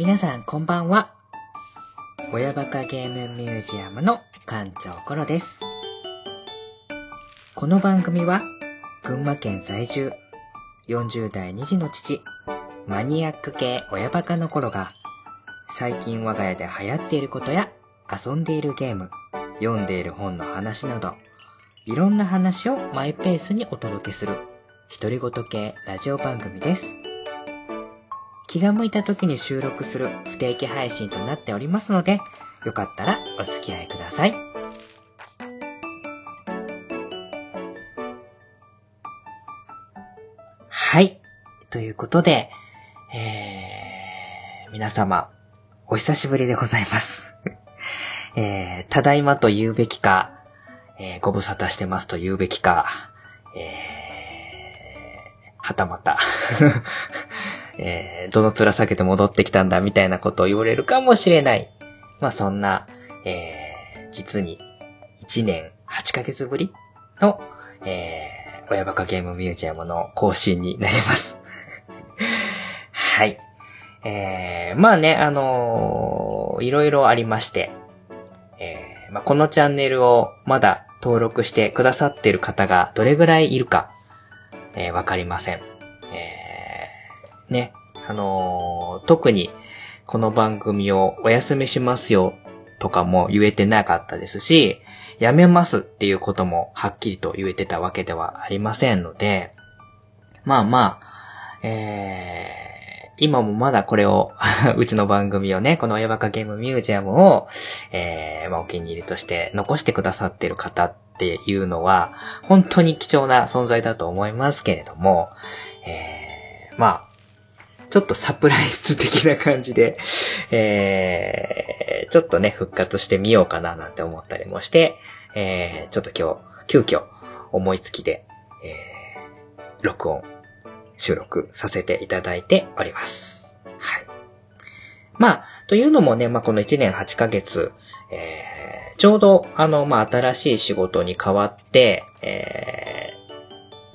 皆さんこんばんは。親バカゲームミュージアムの館長コロです。この番組は、群馬県在住、40代2児の父、マニアック系親バカの頃が、最近我が家で流行っていることや、遊んでいるゲーム、読んでいる本の話など、いろんな話をマイペースにお届けする、独り言系ラジオ番組です。気が向いた時に収録する不定期配信となっておりますので、よかったらお付き合いください。はい。ということで、えー、皆様、お久しぶりでございます。えー、ただいまと言うべきか、えーご無沙汰してますと言うべきか、えー、はたまた、えー、どの面下げて戻ってきたんだみたいなことを言われるかもしれない。まあそんな、えー、実に1年8ヶ月ぶりの、えー、親バカゲームミュージアムの更新になります。はい。えー、まあね、あのーいろいろありまして、えーまあ、このチャンネルをまだ登録してくださっている方がどれぐらいいるか、えーわかりません。ね、あのー特にこの番組をお休みしますよとかも言えてなかったですし、やめますっていうこともはっきりと言えてたわけではありませんので、まあまあ、えー今もまだこれを、うちの番組をね、この親バカゲームミュージアムを、えーまあお気に入りとして残してくださってる方っていうのは、本当に貴重な存在だと思いますけれども、えーまあ、ちょっとサプライズ的な感じで、えーちょっとね、復活してみようかななんて思ったりもして、えーちょっと今日、急遽思いつきで、えー録音、収録させていただいております。はい。まあ、というのもね、まあこの1年8ヶ月、えーちょうど、あの、まあ新しい仕事に変わって、えー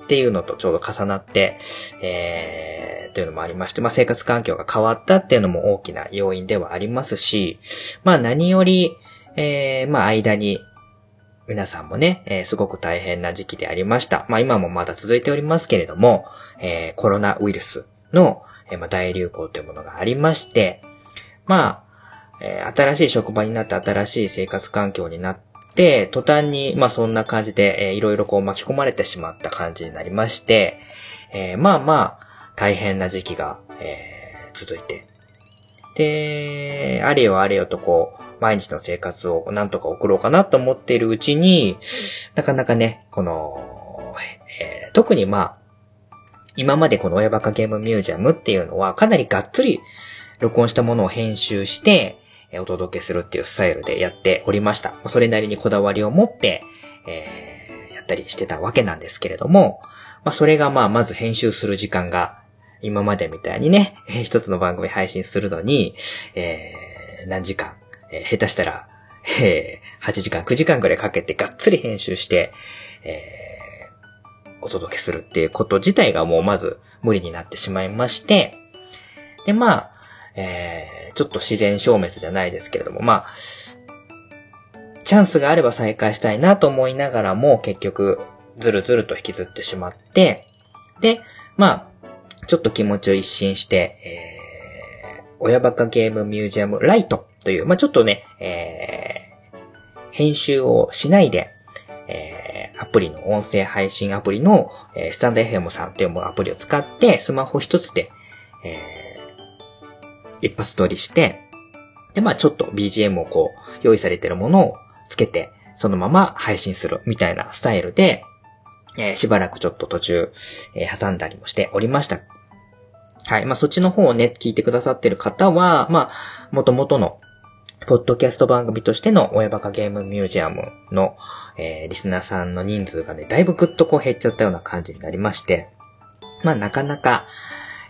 っていうのとちょうど重なって、えーっていうのもありまして、まあ生活環境が変わったっていうのも大きな要因ではありますし、まあ何より、えーまあ間に、皆さんもね、えーすごく大変な時期でありました。まあ今もまだ続いておりますけれども、えーコロナウイルスの、えーまあ、大流行というものがありまして、まあ、えー新しい職場になって新しい生活環境になって、途端に、まあそんな感じで、えーいろいろこう巻き込まれてしまった感じになりまして、えーまあまあ、大変な時期が、えー続いて。で、あれよあれよとこう、毎日の生活をなんとか送ろうかなと思っているうちに、なかなかね、この、えー特にまあ、今までこの親バカゲームミュージアムっていうのはかなりがっつり録音したものを編集して、お届けするっていうスタイルでやっておりました。それなりにこだわりを持って、えーやったりしてたわけなんですけれども、まあそれがまあまず編集する時間が今までみたいにね、一つの番組配信するのに、えー何時間、えー下手したら、えー8時間、9時間くらいかけてがっつり編集して、えーお届けするっていうこと自体がもうまず無理になってしまいまして、で、まあ、えーちょっと自然消滅じゃないですけれども、まあ、チャンスがあれば再開したいなと思いながらも、結局、ずるずると引きずってしまって、で、まあ、ちょっと気持ちを一新して、えー、親バカゲームミュージアムライトという、まあちょっとね、えー、編集をしないで、えー、アプリの音声配信アプリの、えースタンド FM さんっていうアプリを使って、スマホ一つで、えー、一発撮りして、で、まあちょっと BGM をこう、用意されてるものをつけて、そのまま配信するみたいなスタイルで、えーしばらくちょっと途中、えー挟んだりもしておりました。はい。まあ、そっちの方をね、聞いてくださってる方は、まあ、元々の、ポッドキャスト番組としての親バカゲームミュージアムの、えーリスナーさんの人数がね、だいぶぐっとこう減っちゃったような感じになりまして、まあ、なかなか、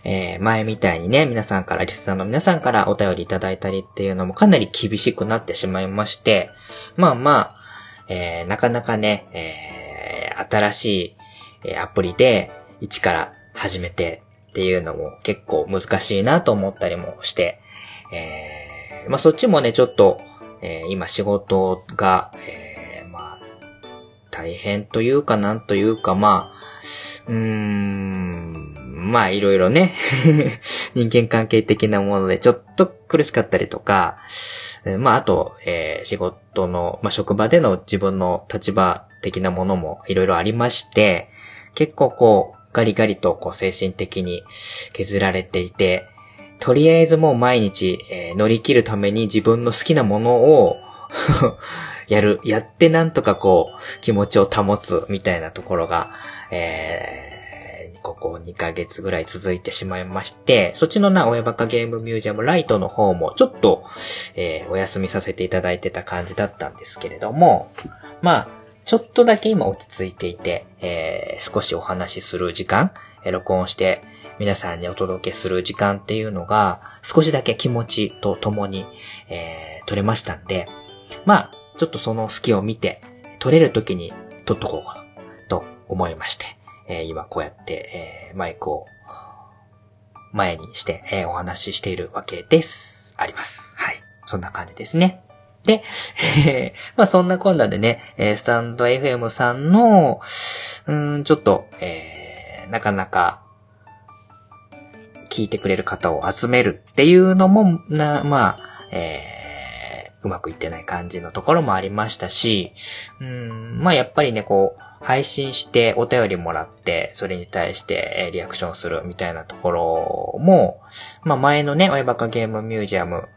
えー前みたいにね、皆さんから、リスナーの皆さんからお便りいただいたりっていうのもかなり厳しくなってしまいまして、まあまあ、えーなかなかね、えー新しいえアプリで一から始めてっていうのも結構難しいなと思ったりもして、えー、まあ、そっちもね、ちょっと、えー、今仕事が、えー、まあ、大変というかなんというか、まあ、うーん、まあいろいろね。人間関係的なものでちょっと苦しかったりとか、まああと、えー、仕事の、まあ職場での自分の立場的なものもいろいろありまして、結構こう、ガリガリとこう精神的に削られていて、とりあえずもう毎日、えー、乗り切るために自分の好きなものを やる、やってなんとかこう、気持ちを保つみたいなところが、えー、ここ2ヶ月ぐらい続いてしまいまして、そっちのな、親バカゲームミュージアムライトの方もちょっと、えー、お休みさせていただいてた感じだったんですけれども、まあ、ちょっとだけ今落ち着いていて、えー、少しお話しする時間、えー、録音して皆さんにお届けする時間っていうのが少しだけ気持ちと共に、えー、取れましたんで、まあ、ちょっとその隙を見て、撮れる時に撮っとこうかと思いまして、えー、今こうやって、えー、マイクを前にして、えー、お話ししているわけです。あります。はい。そんな感じですね。で、えー、まあそんなこんなでね、えー、スタンド FM さんの、うん、ちょっと、えー、なかなか、聞いてくれる方を集めるっていうのも、な、まあ、えー、うまくいってない感じのところもありましたし、うん、まあやっぱりね、こう、配信してお便りもらって、それに対してリアクションするみたいなところも、まあ前のね、親バカゲームミュージアム、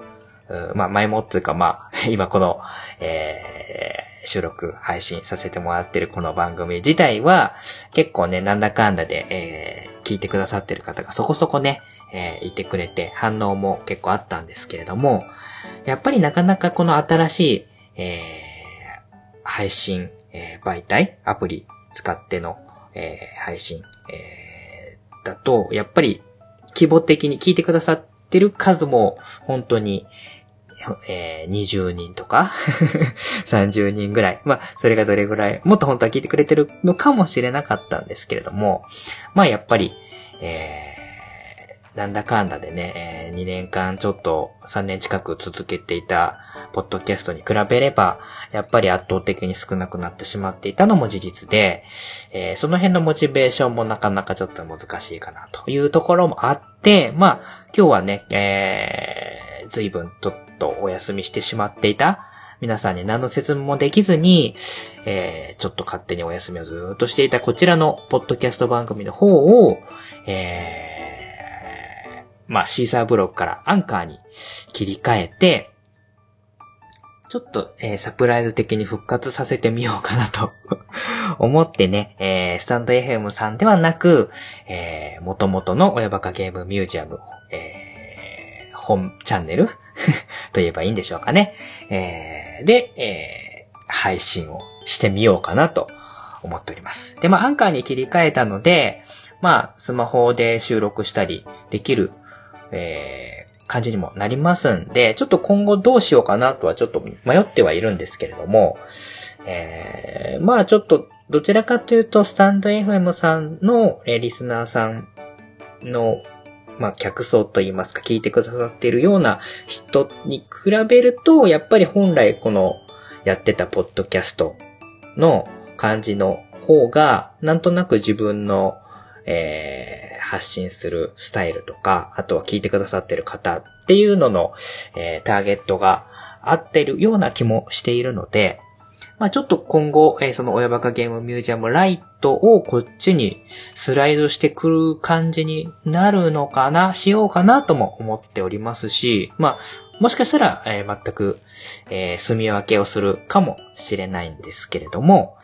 まあ前もっていうかまあ、今この、えー、収録、配信させてもらってるこの番組自体は、結構ね、なんだかんだで、えー、聞いてくださってる方がそこそこね、えー、いてくれて、反応も結構あったんですけれども、やっぱりなかなかこの新しい、えー、配信、えー、媒体、アプリ使っての、えー、配信、えー、だと、やっぱり規模的に聞いてくださってる数も本当に、えー、20人とか 30人ぐらい。まあ、それがどれぐらい、もっと本当は聞いてくれてるのかもしれなかったんですけれども、まあやっぱり、えーなんだかんだでね、えー、2年間ちょっと3年近く続けていたポッドキャストに比べれば、やっぱり圧倒的に少なくなってしまっていたのも事実で、えー、その辺のモチベーションもなかなかちょっと難しいかなというところもあって、まあ、今日はね、えー、随分とっとお休みしてしまっていた皆さんに何の説明もできずに、えー、ちょっと勝手にお休みをずっとしていたこちらのポッドキャスト番組の方を、えーまあ、シーサーブログからアンカーに切り替えて、ちょっと、えー、サプライズ的に復活させてみようかなと 思ってね、えー、スタンド FM さんではなく、えー、元々の親バカゲームミュージアム、えー、本チャンネル と言えばいいんでしょうかね。えー、で、えー、配信をしてみようかなと思っております。で、まあ、アンカーに切り替えたので、まあ、スマホで収録したりできるえー、感じにもなりますんで、ちょっと今後どうしようかなとはちょっと迷ってはいるんですけれども、えー、まあちょっとどちらかというと、スタンド FM さんの、えー、リスナーさんの、まあ客層といいますか、聞いてくださっているような人に比べると、やっぱり本来このやってたポッドキャストの感じの方が、なんとなく自分のえー、発信するスタイルとか、あとは聞いてくださってる方っていうのの、えー、ターゲットが合ってるような気もしているので、まあちょっと今後、えー、その親バカゲームミュージアムライトをこっちにスライドしてくる感じになるのかな、しようかなとも思っておりますし、まあもしかしたら、えー、全く、えー、住み分けをするかもしれないんですけれども、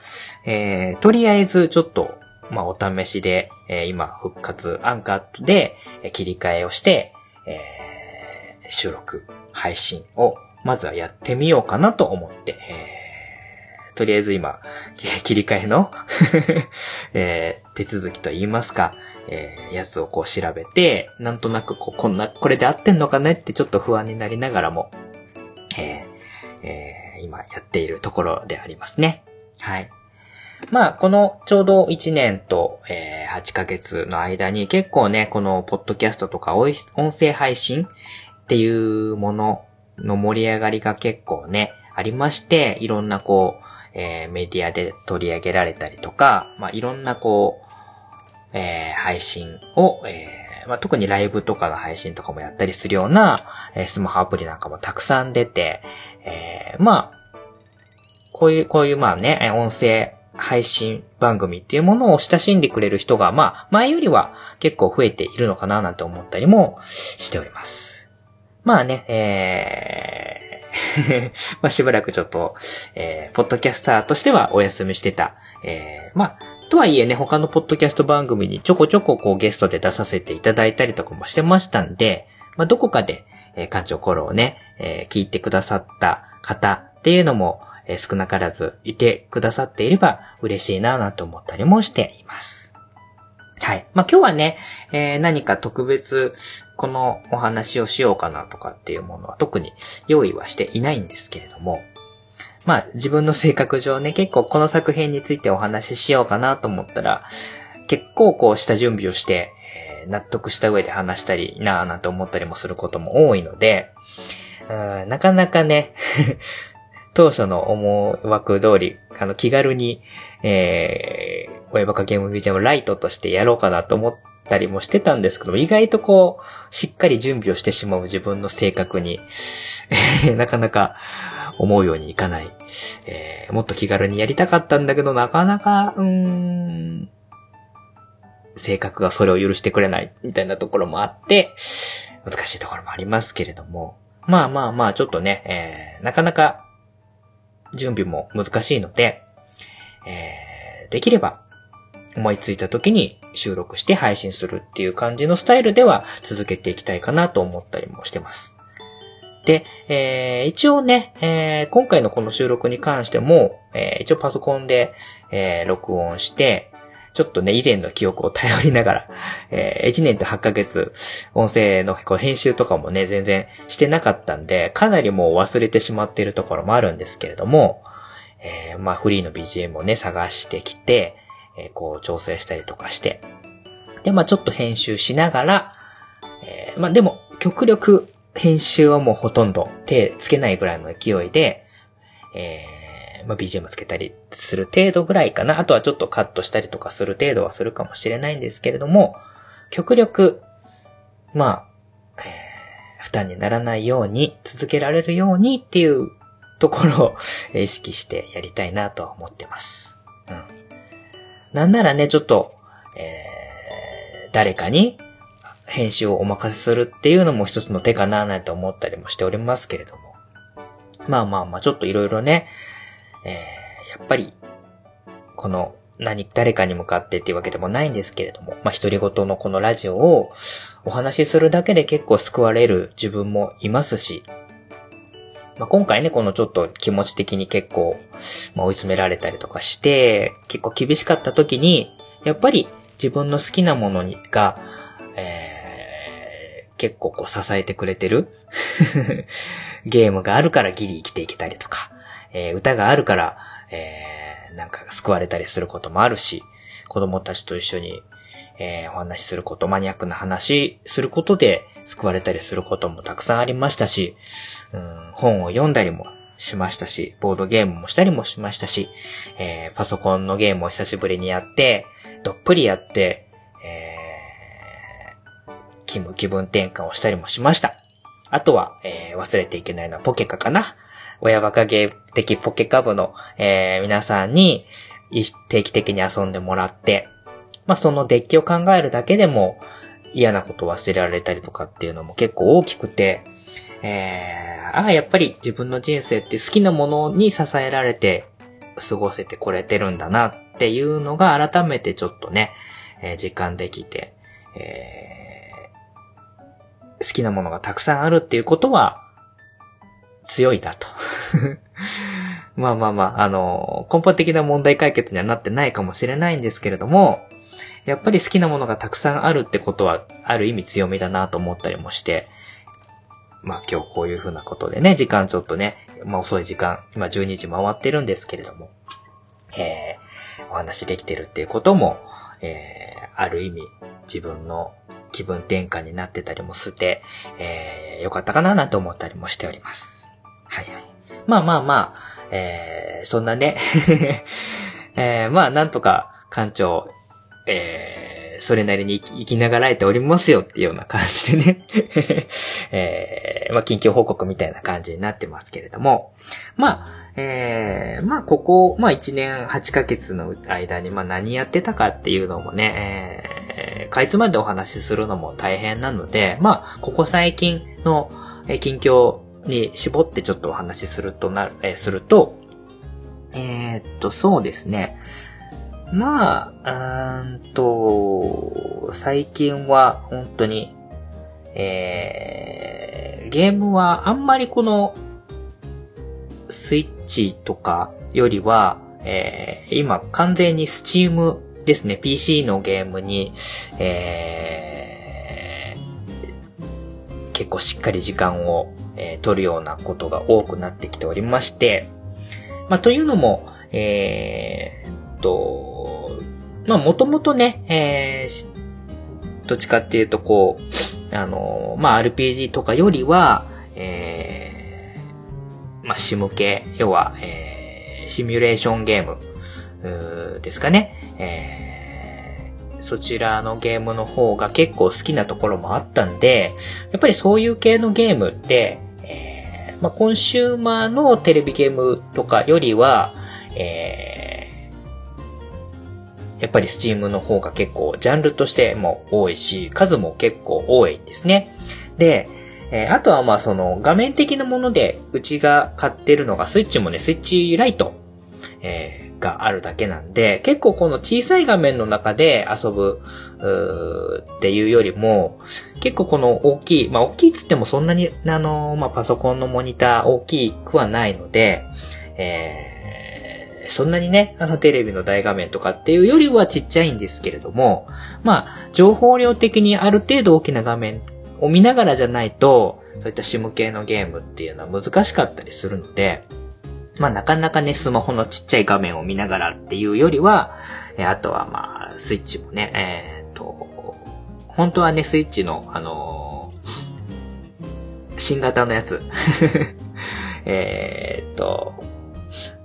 えー、とりあえずちょっとまあ、お試しで、えー、今、復活、アンカーで、えー、切り替えをして、えー、収録、配信を、まずはやってみようかなと思って、えー、とりあえず今、切り替えの えー、手続きと言いますか、えー、やつをこう調べて、なんとなくこう、こんな、これで合ってんのかねってちょっと不安になりながらも、えー、えー、今やっているところでありますね。はい。まあ、このちょうど1年と、えー、8ヶ月の間に結構ね、このポッドキャストとか音声配信っていうものの盛り上がりが結構ね、ありまして、いろんなこう、えー、メディアで取り上げられたりとか、まあ、いろんなこう、えー、配信を、えー、まあ、特にライブとかの配信とかもやったりするような、えー、スマホアプリなんかもたくさん出て、えー、まあ、こういう、こういうまあね、音声配信番組っていうものを親しんでくれる人が、まあ、前よりは結構増えているのかななんて思ったりもしております。まあね、えー まあしばらくちょっと、えー、ポッドキャスターとしてはお休みしてた。えー、まあ、とはいえね、他のポッドキャスト番組にちょこちょここうゲストで出させていただいたりとかもしてましたんで、まあ、どこかで、えー、館長コロをね、えー、聞いてくださった方っていうのも、少なからずいてくださっていれば嬉しいなぁなんて思ったりもしています。はい。まあ、今日はね、えー、何か特別このお話をしようかなとかっていうものは特に用意はしていないんですけれども、まあ自分の性格上ね、結構この作品についてお話ししようかなと思ったら、結構こうした準備をして、えー、納得した上で話したりなぁなんて思ったりもすることも多いので、うんなかなかね当初の思惑通り、あの、気軽に、えー、親バカゲームビジュアムライトとしてやろうかなと思ったりもしてたんですけど、意外とこう、しっかり準備をしてしまう自分の性格に なかなか思うようにいかない、えー、もっと気軽にやりたかったんだけど、なかなか、うーん、性格がそれを許してくれない、みたいなところもあって、難しいところもありますけれども、まあまあまあ、ちょっとね、えー、なかなか準備も難しいので、えー、できれば思いついた時に収録して配信するっていう感じのスタイルでは続けていきたいかなと思ったりもしてます。で、えー、一応ね、えー、今回のこの収録に関しても、えー、一応パソコンで、えー、録音して、ちょっとね、以前の記憶を頼りながら、えー、1年と8ヶ月、音声のこう編集とかもね、全然してなかったんで、かなりもう忘れてしまっているところもあるんですけれども、えー、まあ、フリーの BGM をね、探してきて、えー、こう、調整したりとかして、で、まあ、ちょっと編集しながら、えー、まあ、でも、極力、編集はもうほとんど手つけないぐらいの勢いで、え、まあ、BGM つけたりする程度ぐらいかな。あとはちょっとカットしたりとかする程度はするかもしれないんですけれども、極力、まあ、えー、負担にならないように、続けられるようにっていうところを 意識してやりたいなと思ってます。うん。なんならね、ちょっと、えー、誰かに編集をお任せするっていうのも一つの手かななんて思ったりもしておりますけれども。まあまあまあ、ちょっといろいろね、えー、やっぱり、この、何、誰かに向かってっていうわけでもないんですけれども、まあ、独り言のこのラジオをお話しするだけで結構救われる自分もいますし、まあ、今回ね、このちょっと気持ち的に結構、まあ、追い詰められたりとかして、結構厳しかった時に、やっぱり自分の好きなものにが、えー、結構こう支えてくれてる ゲームがあるからギリ生きていけたりとか、えー、歌があるから、えー、なんか救われたりすることもあるし、子供たちと一緒に、えー、お話しすること、マニアックな話することで救われたりすることもたくさんありましたし、うん、本を読んだりもしましたし、ボードゲームもしたりもしましたし、えー、パソコンのゲームを久しぶりにやって、どっぷりやって、えー、気分、気分転換をしたりもしました。あとは、えー、忘れていけないのはポケカかな。親バカゲー的ポケカ部の、えー、皆さんに定期的に遊んでもらって、まあ、そのデッキを考えるだけでも嫌なことを忘れられたりとかっていうのも結構大きくて、えー、ああ、やっぱり自分の人生って好きなものに支えられて過ごせてこれてるんだなっていうのが改めてちょっとね、えー、実感できて、えー、好きなものがたくさんあるっていうことは強いなと まあまあまあ、あの、根本的な問題解決にはなってないかもしれないんですけれども、やっぱり好きなものがたくさんあるってことは、ある意味強みだなと思ったりもして、まあ今日こういう風なことでね、時間ちょっとね、まあ遅い時間、今12時回ってるんですけれども、えー、お話できてるっていうことも、えー、ある意味自分の気分転換になってたりもして、えーえ、よかったかななんて思ったりもしております。はいはい。まあまあまあ、えー、そんなね えー、まあなんとか館長、えー、それなりに生きながらえておりますよっていうような感じでね えー、まあ、近況報告みたいな感じになってますけれども、まあ、えー、まあ、ここ、まあ、1年8ヶ月の間に、まあ、何やってたかっていうのもね、えー、かいつまでお話しするのも大変なので、まあ、ここ最近の近況に絞ってちょっとお話しするとなる、えー、すると、えー、っと、そうですね。まあ、うんと、最近は本当に、えー、ゲームはあんまりこの、スイッチとかよりは、えー、今完全にスチームですね、PC のゲームに、えー、結構しっかり時間を、えー、取るようなことが多くなってきておりまして、まあ、というのも、えー、と、まあ、もともとね、えー、どっちかっていうと、こう、あの、まあ、RPG とかよりは、えー、まあ、シム系、要は、えー、シミュレーションゲーム、うーですかね。えー、そちらのゲームの方が結構好きなところもあったんで、やっぱりそういう系のゲームって、まあ、コンシューマーのテレビゲームとかよりは、えーやっぱりスチームの方が結構ジャンルとしても多いし、数も結構多いんですね。で、えー、あとはまあその画面的なものでうちが買ってるのがスイッチもね、スイッチライト、えー、があるだけなんで、結構この小さい画面の中で遊ぶ、っていうよりも、結構この大きい、まあ大きいっつってもそんなにあの、まあパソコンのモニター大きくはないので、えーそんなにね、あのテレビの大画面とかっていうよりはちっちゃいんですけれども、まあ、情報量的にある程度大きな画面を見ながらじゃないと、そういったシム系のゲームっていうのは難しかったりするので、まあなかなかね、スマホのちっちゃい画面を見ながらっていうよりは、えあとはまあ、スイッチもね、えっ、と、本当はね、スイッチの、あのー、新型のやつ。えっと、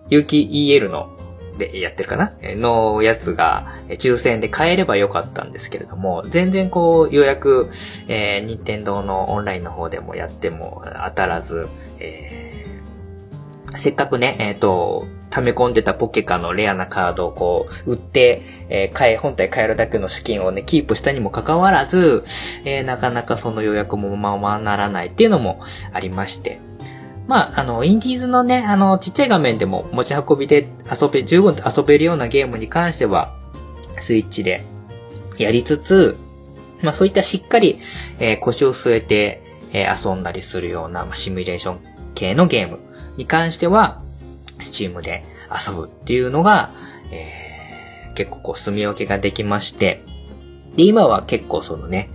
有機 EL のでやってるかな？のやつが抽選で買えればよかったんですけれども、全然こう予約、えー、任天堂のオンラインの方でもやっても当たらず、えー、せっかくね、えっ、ー、と、溜め込んでたポケカのレアなカードをこう、売って、えー、買え、本体買えるだけの資金をね、キープしたにもかかわらず、えー、なかなかその予約もままならないっていうのもありまして、まあ、あの、インディーズのね、あの、ちっちゃい画面でも持ち運びで遊べ、十分遊べるようなゲームに関しては、スイッチでやりつつ、まあそういったしっかり、えー、腰を据えて、えー、遊んだりするような、まあ、シミュレーション系のゲーム。に関しては、スチームで遊ぶっていうのが、えー、結構こう、住み分けができまして、で、今は結構そのね、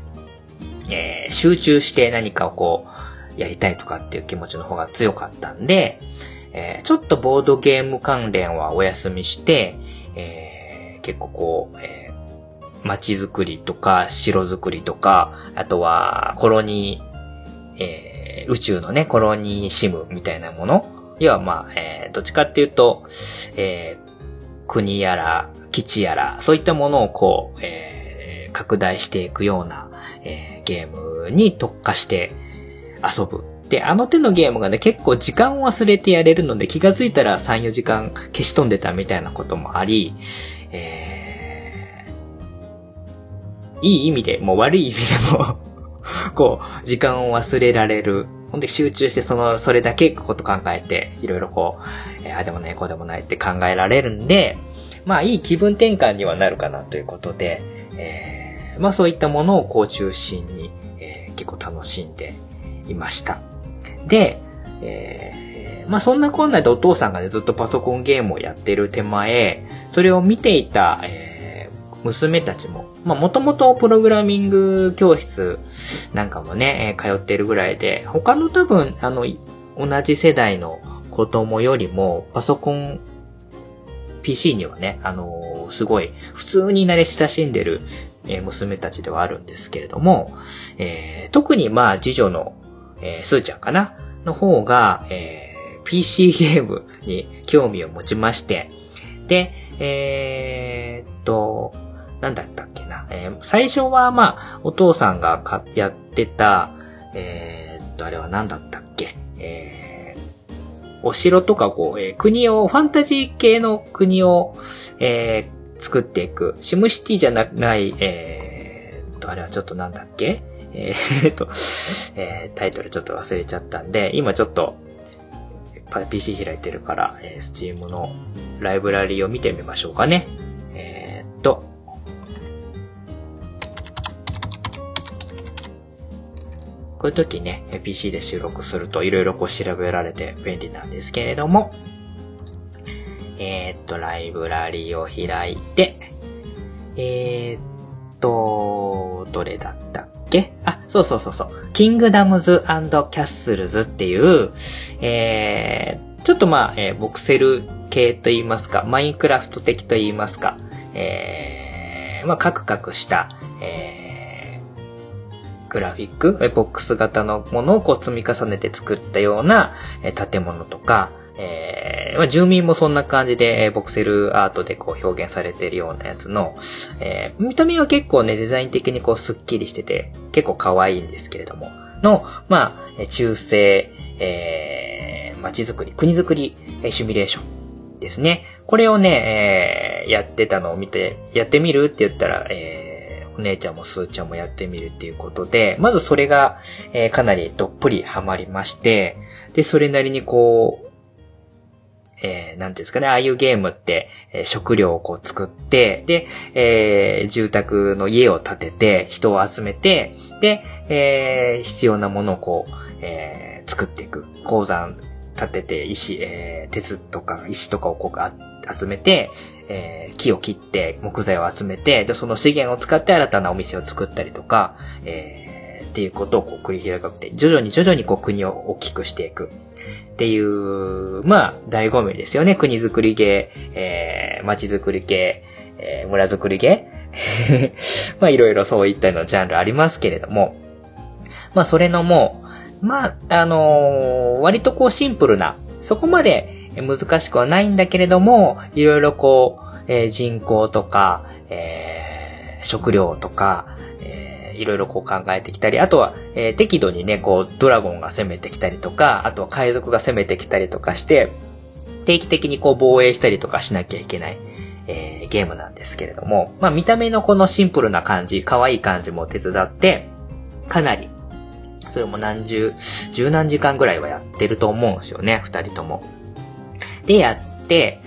えー、集中して何かをこう、やりたいとかっていう気持ちの方が強かったんで、えー、ちょっとボードゲーム関連はお休みして、えー、結構こう、えー、街づくりとか、城づくりとか、あとは、コロニー、えー、宇宙のね、コロニーシムみたいなもの要はまあ、えー、どっちかっていうと、えー、国やら、基地やら、そういったものをこう、えー、拡大していくような、えー、ゲームに特化して、遊ぶ。で、あの手のゲームがね、結構時間を忘れてやれるので、気がついたら3、4時間消し飛んでたみたいなこともあり、えー、いい意味で、もう悪い意味でも こう、時間を忘れられる。ほんで集中してその、それだけこと考えて、いろいろこう、えー、あでもない、こうでもないって考えられるんで、まあいい気分転換にはなるかなということで、えー、まあそういったものをこう中心に、えー、結構楽しんでいました。で、えー、まあそんなこんなでお父さんがね、ずっとパソコンゲームをやってる手前、それを見ていた、えー、娘たちも、まあもともとプログラミング教室なんかもね、通ってるぐらいで、他の多分、あの、同じ世代の子供よりも、パソコン PC にはね、あのー、すごい、普通に慣れ親しんでる、えー、娘たちではあるんですけれども、えー、特にまあ、次女のえー、スーちゃんかなの方が、えー、PC ゲームに興味を持ちまして、で、えー、っと、なんだったっけな。えー、最初はまあ、お父さんがやってた、えー、っと、あれは何だったっけ。えー、お城とかこう、えー、国を、ファンタジー系の国を、えー、作っていく。シムシティじゃない、えー、っと、あれはちょっとなんだっけえー、っと、えー、タイトルちょっと忘れちゃったんで、今ちょっと、PC 開いてるから、えー、Steam のライブラリーを見てみましょうかね。えー、っと、こういう時ね、PC で収録すると色々こう調べられて便利なんですけれども、えー、っと、ライブラリーを開いて、えー、っと、どれだったっけ？あ、そうそうそうそう。キングダムズキャッスルズっていう、えー、ちょっとまあ、えー、ボクセル系と言いますか、マインクラフト的と言いますか、えー、まあ、カクカクした、えー、グラフィック、ボックス型のものをこう積み重ねて作ったような、え、建物とか、えー、まあ、住民もそんな感じで、えー、ボクセルアートでこう表現されているようなやつの、えー、見た目は結構ね、デザイン的にこうスッキリしてて、結構可愛いんですけれども、の、まあ、中世、えー、街づくり、国づくり、シミュレーションですね。これをね、えー、やってたのを見て、やってみるって言ったら、えー、お姉ちゃんもスーちゃんもやってみるっていうことで、まずそれが、えー、かなりどっぷりハマりまして、で、それなりにこう、えー、なんていうんですかね、ああいうゲームって、えー、食料をこう作って、で、えー、住宅の家を建てて、人を集めて、で、えー、必要なものをこう、えー、作っていく。鉱山建てて、石、えー、鉄とか石とかをこう集めて、えー、木を切って木材を集めて、で、その資源を使って新たなお店を作ったりとか、えー、っていうことをこう繰り広げて、徐々に徐々にこう国を大きくしていく。っていう、まあ、醍醐味ですよね。国づくり系、えー、街づくり系、えー、村づくり系。まあ、いろいろそういったのジャンルありますけれども、まあ、それのもう、まあ、あのー、割とこうシンプルな、そこまで難しくはないんだけれども、いろいろこう、えー、人口とか、えー、食料とか、いろいろこう考えてきたり、あとは、えー、適度にね、こう、ドラゴンが攻めてきたりとか、あとは海賊が攻めてきたりとかして、定期的にこう防衛したりとかしなきゃいけない、えー、ゲームなんですけれども、まあ見た目のこのシンプルな感じ、可愛い感じも手伝って、かなり、それも何十、十何時間ぐらいはやってると思うんですよね、二人とも。で、やって、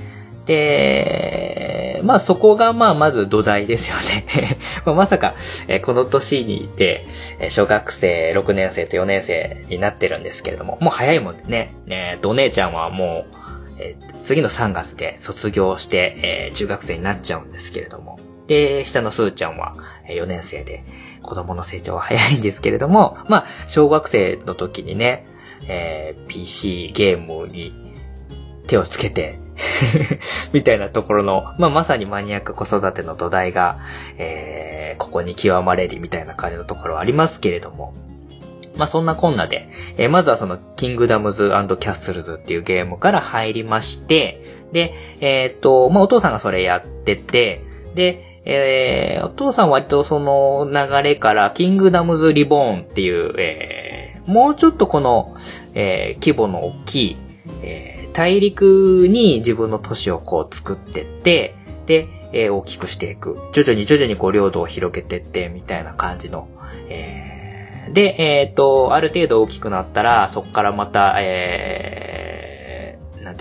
で、まあそこがまあまず土台ですよね。まさか、えこの年にいて、小学生6年生と4年生になってるんですけれども、もう早いもんでね、えー、お姉ちゃんはもう、え、次の3月で卒業して、え、中学生になっちゃうんですけれども、で、下のスーちゃんは4年生で、子供の成長は早いんですけれども、まあ、小学生の時にね、えー、PC ゲームに手をつけて、みたいなところの、まあ、まさにマニアック子育ての土台が、えー、ここに極まれりみたいな感じのところはありますけれども、まあ、そんなこんなで、えー、まずはその、キングダムズキャッスルズっていうゲームから入りまして、で、えー、っと、まあ、お父さんがそれやってて、で、えー、お父さん割とその流れから、キングダムズリボーンっていう、えー、もうちょっとこの、えー、規模の大きい、えー大陸に自分の都市をこう作ってって、で、えー、大きくしていく。徐々に徐々にこう領土を広げてって、みたいな感じの。えー、で、えっ、ー、と、ある程度大きくなったら、そこからまた、えー、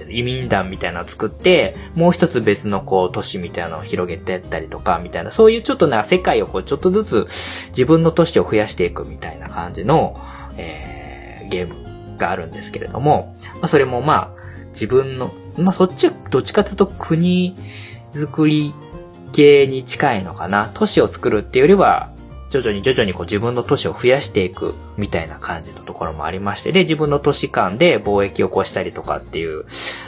て、移民団みたいなのを作って、もう一つ別のこう都市みたいなのを広げてったりとか、みたいな、そういうちょっとな世界をこうちょっとずつ自分の都市を増やしていくみたいな感じの、えー、ゲームがあるんですけれども、まあそれもまあ、自分の、まあ、そっちはどっちかというと国づくり系に近いのかな。都市を作るっていうよりは、徐々に徐々にこう自分の都市を増やしていくみたいな感じのところもありまして、で、自分の都市間で貿易を起こしたりとかっていう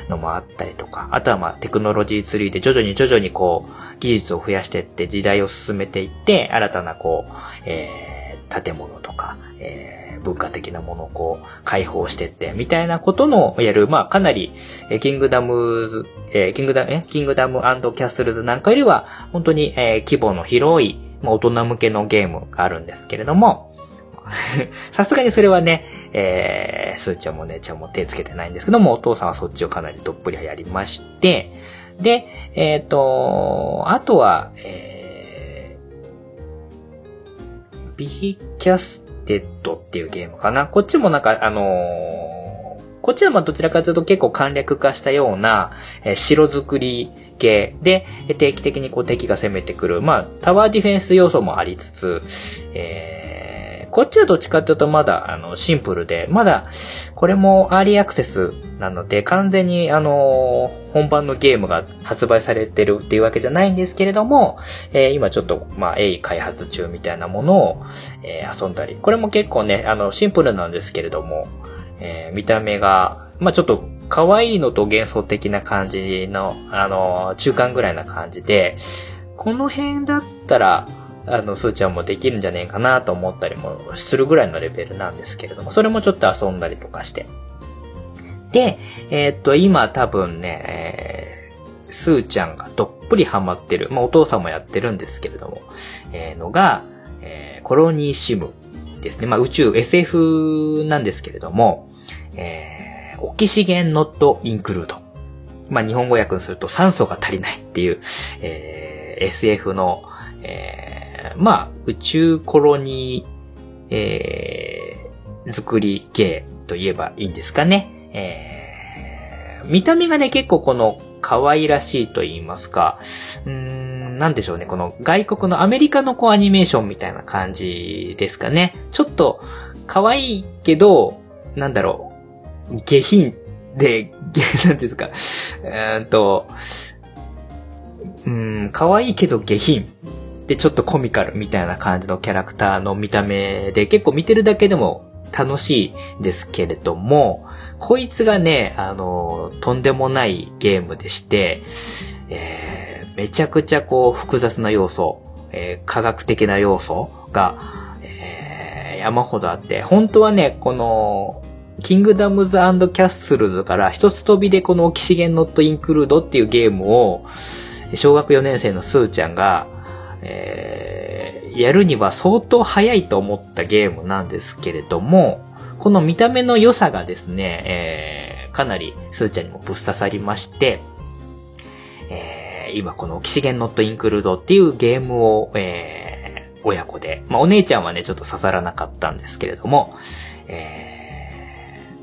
のもあったりとか、あとはまあテクノロジーツリーで徐々に徐々にこう技術を増やしていって時代を進めていって、新たなこう、えー、建物とか、えー文化的なものをこう、解放してって、みたいなことのやる、まあ、かなり、えキングダムズ、えキングダム、えキングダムキャッスルズなんかよりは、本当に、え規模の広い、まあ、大人向けのゲームがあるんですけれども、さすがにそれはね、えー、スーちゃんも姉ちゃんも手つけてないんですけども、お父さんはそっちをかなりどっぷりやりまして、で、えっ、ー、と、あとは、えー、ビヒキャステッドっていうゲームかな。こっちもなんか、あのーこっちはまあどちらかというと結構簡略化したような、えー、城作り系。で、定期的にこう敵が攻めてくる、まあタワーディフェンス要素もありつつ、えーこっちはどっちかっていうとまだ、あの、シンプルで、まだ、これもアーリーアクセスなので、完全に、あの、本番のゲームが発売されてるっていうわけじゃないんですけれども、えー、今ちょっと、まあ、鋭意開発中みたいなものを、えー、遊んだり。これも結構ね、あの、シンプルなんですけれども、えー、見た目が、まあ、ちょっと、可愛いのと幻想的な感じの、あの、中間ぐらいな感じで、この辺だったら、あの、スーちゃんもできるんじゃねえかなと思ったりもするぐらいのレベルなんですけれども、それもちょっと遊んだりとかして。で、えー、っと、今多分ね、えー、スーちゃんがどっぷりハマってる、まあお父さんもやってるんですけれども、えー、のが、えー、コロニーシムですね。まあ宇宙 SF なんですけれども、えー、オキシゲンノットインクルード。まあ日本語訳にすると酸素が足りないっていう、えー、SF の、えーまあ、宇宙コロニー、えー、作り系と言えばいいんですかね。えー、見た目がね、結構この可愛らしいと言いますか、うーん、なんでしょうね、この外国のアメリカのこうアニメーションみたいな感じですかね。ちょっと可愛いけど、なんだろう、下品。で、なんていうんですか、えー、っと、うん、可愛いけど下品。で、ちょっとコミカルみたいな感じのキャラクターの見た目で、結構見てるだけでも楽しいですけれども、こいつがね、あの、とんでもないゲームでして、えー、めちゃくちゃこう複雑な要素、えー、科学的な要素が、えー、山ほどあって、本当はね、この、キングダムズキャッスルズから一つ飛びでこのオキシゲンノットインクルードっていうゲームを、小学4年生のスーちゃんが、えー、やるには相当早いと思ったゲームなんですけれども、この見た目の良さがですね、えー、かなりスーちゃんにもぶっ刺さりまして、えー、今このオキシゲンノットインクルードっていうゲームを、えー、親子で、まあお姉ちゃんはね、ちょっと刺さらなかったんですけれども、えー、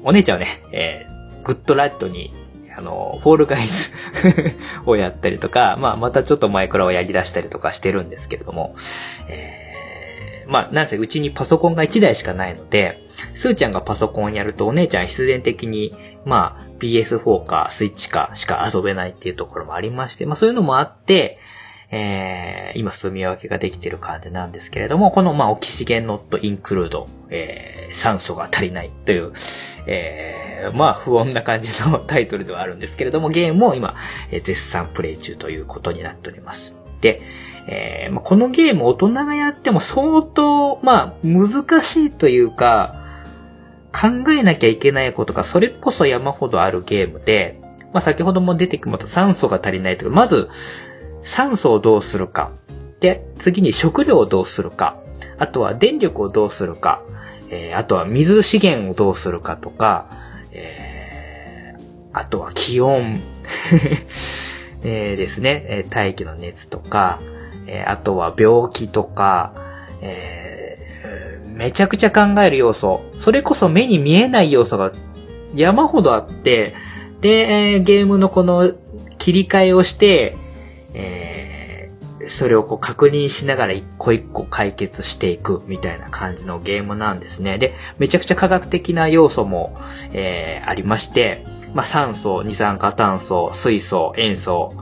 お姉ちゃんはね、えー、グッドラッドにあの、フォールガイズ をやったりとか、まあ、またちょっとマイクラをやり出したりとかしてるんですけれども、えー、まあ、なんせうちにパソコンが1台しかないので、スーちゃんがパソコンやるとお姉ちゃん必然的に、まあ、PS4 かスイッチかしか遊べないっていうところもありまして、まあそういうのもあって、えー、今住み分けができている感じなんですけれども、この、まあ、オキシゲンノットインクルード、えー、酸素が足りないという、えー、まあ、不穏な感じのタイトルではあるんですけれども、ゲームを今、えー、絶賛プレイ中ということになっております。で、えー、まあ、このゲーム大人がやっても相当、まあ、難しいというか、考えなきゃいけないことがそれこそ山ほどあるゲームで、まあ、先ほども出てくると酸素が足りないというか、まず、酸素をどうするか。で、次に食料をどうするか。あとは電力をどうするか。えー、あとは水資源をどうするかとか、えー、あとは気温。えー、ですね、えー、大気の熱とか、えー、あとは病気とか、えー、めちゃくちゃ考える要素。それこそ目に見えない要素が山ほどあって、で、えー、ゲームのこの切り替えをして、えー、それをこう確認しながら一個一個解決していくみたいな感じのゲームなんですね。で、めちゃくちゃ科学的な要素も、えー、ありまして、まあ、酸素、二酸化炭素、水素、塩素、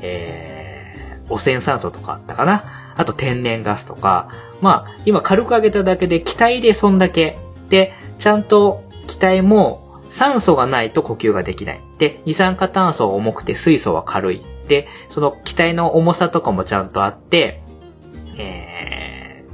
えー、汚染酸素とかあったかな。あと天然ガスとか、まあ、今軽く上げただけで気体でそんだけ。で、ちゃんと気体も酸素がないと呼吸ができない。で、二酸化炭素は重くて水素は軽い。で、その機体の重さとかもちゃんとあって、え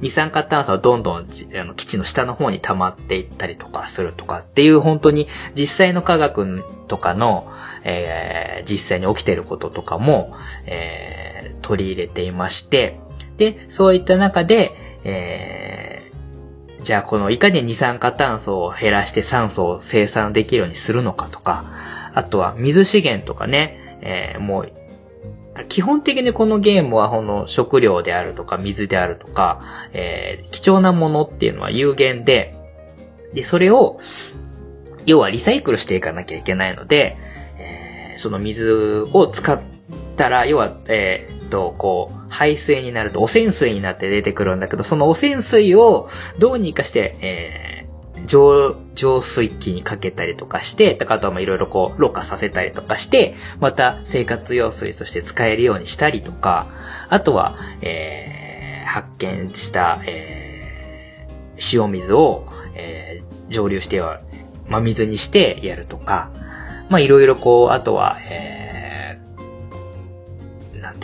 二酸化炭素はどんどんあの基地の下の方に溜まっていったりとかするとかっていう本当に実際の科学とかの、えー、実際に起きていることとかも、えー、取り入れていまして、で、そういった中で、えー、じゃあこのいかに二酸化炭素を減らして酸素を生産できるようにするのかとか、あとは水資源とかね、えー、もう、基本的にこのゲームはこの食料であるとか水であるとか、えー、貴重なものっていうのは有限で、で、それを、要はリサイクルしていかなきゃいけないので、えー、その水を使ったら、要は、えー、と、こう、排水になると汚染水になって出てくるんだけど、その汚染水をどうにかして、えー、浄、浄水器にかけたりとかして、あとはまいろいろこう、ろ過させたりとかして、また生活用水として使えるようにしたりとか、あとは、えー、発見した、えー、塩水を、えー、蒸留しては、ま、水にしてやるとか、まあ、いろいろこう、あとは、えー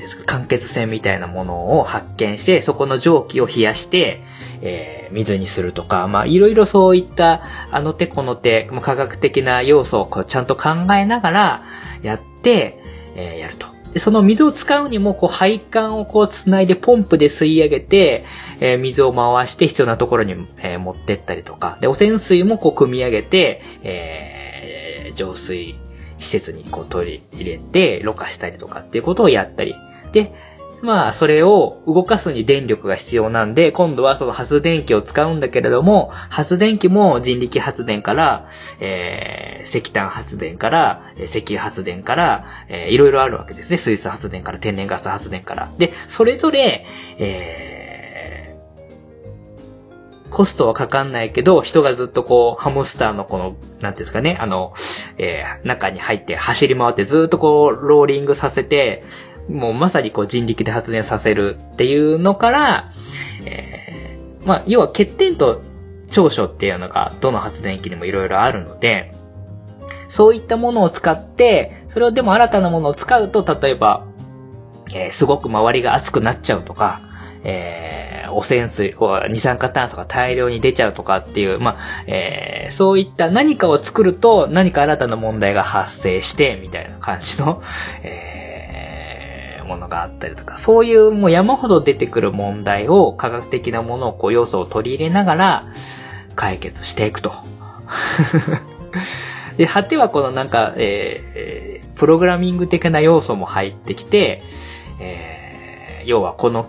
ですか、間欠泉みたいなものを発見して、そこの蒸気を冷やして、えー、水にするとか、まあ、いろいろそういった、あの手この手、科学的な要素をこうちゃんと考えながら、やって、えー、やると。で、その水を使うにも、こう、配管をこう、繋いでポンプで吸い上げて、えー、水を回して必要なところに、えー、持ってったりとか、で、汚染水もこう、組み上げて、えー、浄水施設にこう取り入れて、ろ過したりとかっていうことをやったり、で、まあ、それを動かすに電力が必要なんで、今度はその発電機を使うんだけれども、発電機も人力発電から、えー、石炭発電から、石油発電から、えー、いろいろあるわけですね。水素発電から天然ガス発電から。で、それぞれ、えー、コストはかかんないけど、人がずっとこう、ハムスターのこの、なんですかね、あの、えー、中に入って走り回ってずっとこう、ローリングさせて、もうまさにこう人力で発電させるっていうのから、えー、まあ、要は欠点と長所っていうのがどの発電機にもいろいろあるので、そういったものを使って、それをでも新たなものを使うと、例えば、えー、すごく周りが熱くなっちゃうとか、えー、汚染水、二酸化炭素が大量に出ちゃうとかっていう、まあ、えー、そういった何かを作ると何か新たな問題が発生して、みたいな感じの、えーものがあったりとか、そういうもう山ほど出てくる問題を科学的なものをこう要素を取り入れながら解決していくと。で、果てはこのなんか、えー、プログラミング的な要素も入ってきて、えー、要はこの、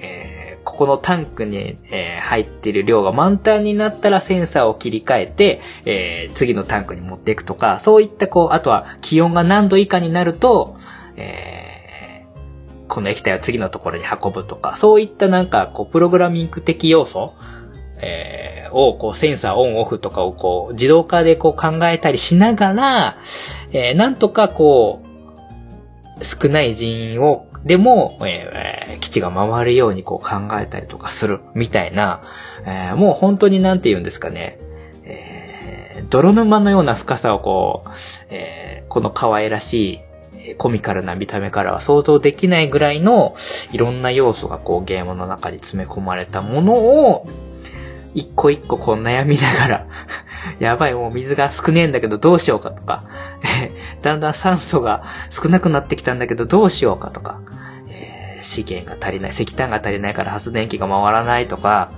えー、ここのタンクに、えー、入っている量が満タンになったらセンサーを切り替えて、えー、次のタンクに持っていくとか、そういったこう、あとは気温が何度以下になると、えーこの液体を次のところに運ぶとか、そういったなんか、こう、プログラミング的要素、えー、を、こう、センサーオンオフとかをこう、自動化でこう考えたりしながら、えー、なんとかこう、少ない人員を、でも、えー、基地が回るようにこう考えたりとかする、みたいな、えー、もう本当になんて言うんですかね、えー、泥沼のような深さをこう、えー、この可愛らしいコミカルな見た目からは想像できないぐらいのいろんな要素がこうゲームの中に詰め込まれたものを一個一個こう悩みながら やばいもう水が少ねえんだけどどうしようかとか だんだん酸素が少なくなってきたんだけどどうしようかとか、えー、資源が足りない、石炭が足りないから発電機が回らないとか、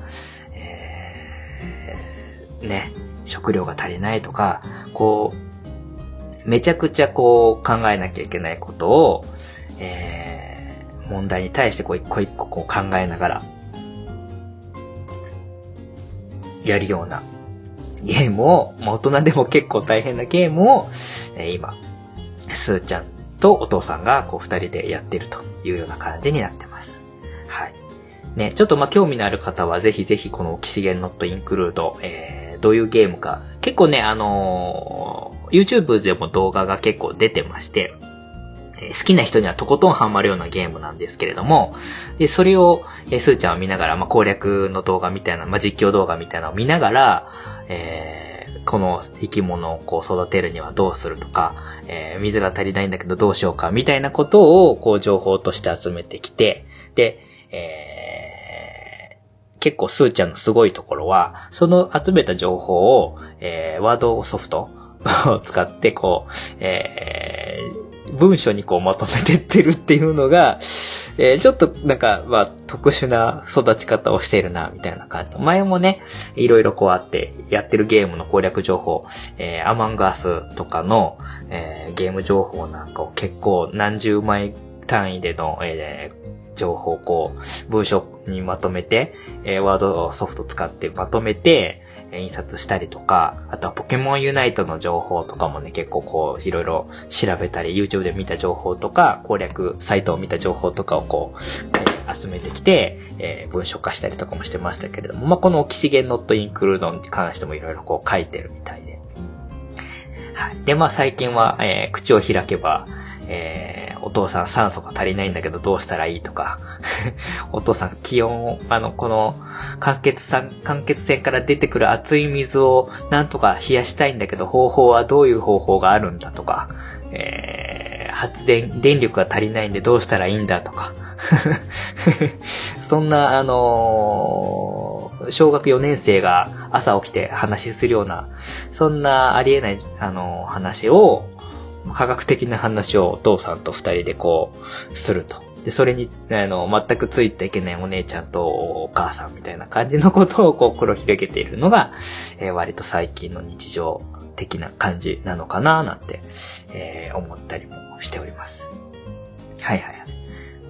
えー、ね、食料が足りないとか、こう、めちゃくちゃこう考えなきゃいけないことを、えー、問題に対してこう一個一個こう考えながら、やるようなゲームを、まあ、大人でも結構大変なゲームを、えー、今、スーちゃんとお父さんがこう二人でやってるというような感じになってます。はい。ね、ちょっとまあ、興味のある方はぜひぜひこのキシゲンノットインクルード、えー、どういうゲームか、結構ね、あの YouTube でも動画が結構出てまして、好きな人にはとことんハマるようなゲームなんですけれども、で、それを、えスーちゃんを見ながら、まあ、攻略の動画みたいな、まあ、実況動画みたいなのを見ながら、えー、この生き物をこう育てるにはどうするとか、えー、水が足りないんだけどどうしようか、みたいなことを、こう情報として集めてきて、で、え結構スーちゃんのすごいところは、その集めた情報を、えー、ワードソフトを使って、こう、えー、文章にこうまとめてってるっていうのが、えー、ちょっとなんか、まあ、特殊な育ち方をしているな、みたいな感じ。前もね、いろいろこうあって、やってるゲームの攻略情報、えー、アマンガースとかの、えー、ゲーム情報なんかを結構何十枚単位での、えー、情報こう、文章にまとめて、えー、ワードソフト使ってまとめて、印刷したりとか、あとはポケモンユナイトの情報とかもね、結構こう、いろいろ調べたり、YouTube で見た情報とか、攻略サイトを見た情報とかをこう、集めてきて、えー、文章化したりとかもしてましたけれども、まあ、このオキシゲンノットインクルードに関してもいろいろこう書いてるみたいで。はい。で、まあ最近は、えー、口を開けば、えー、お父さん酸素が足りないんだけどどうしたらいいとか、お父さん気温を、あの、この、間欠酸、間欠泉から出てくる熱い水をなんとか冷やしたいんだけど方法はどういう方法があるんだとか、えー、発電、電力が足りないんでどうしたらいいんだとか、そんな、あのー、小学4年生が朝起きて話するような、そんなありえない、あのー、話を、科学的な話をお父さんと二人でこう、すると。で、それに、あの、全くついていけないお姉ちゃんとお母さんみたいな感じのことをこう、黒広げているのが、えー、割と最近の日常的な感じなのかななんて、えー、思ったりもしております。はいはいはい。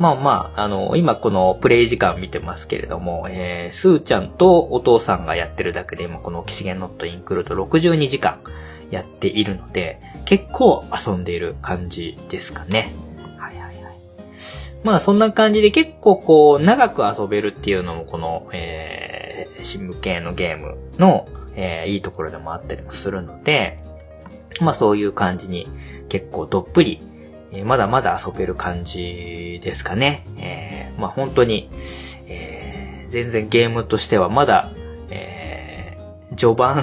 まあまあ、あの、今このプレイ時間見てますけれども、えー、スーちゃんとお父さんがやってるだけで今このキシゲンノットインクルード62時間やっているので、結構遊んでいる感じですかね。はいはいはい。まあそんな感じで結構こう長く遊べるっていうのもこの、えー、新聞系のゲームの、えー、いいところでもあったりもするので、まあそういう感じに結構どっぷり、えー、まだまだ遊べる感じですかね。えー、まあ本当に、えー、全然ゲームとしてはまだ、えー、序盤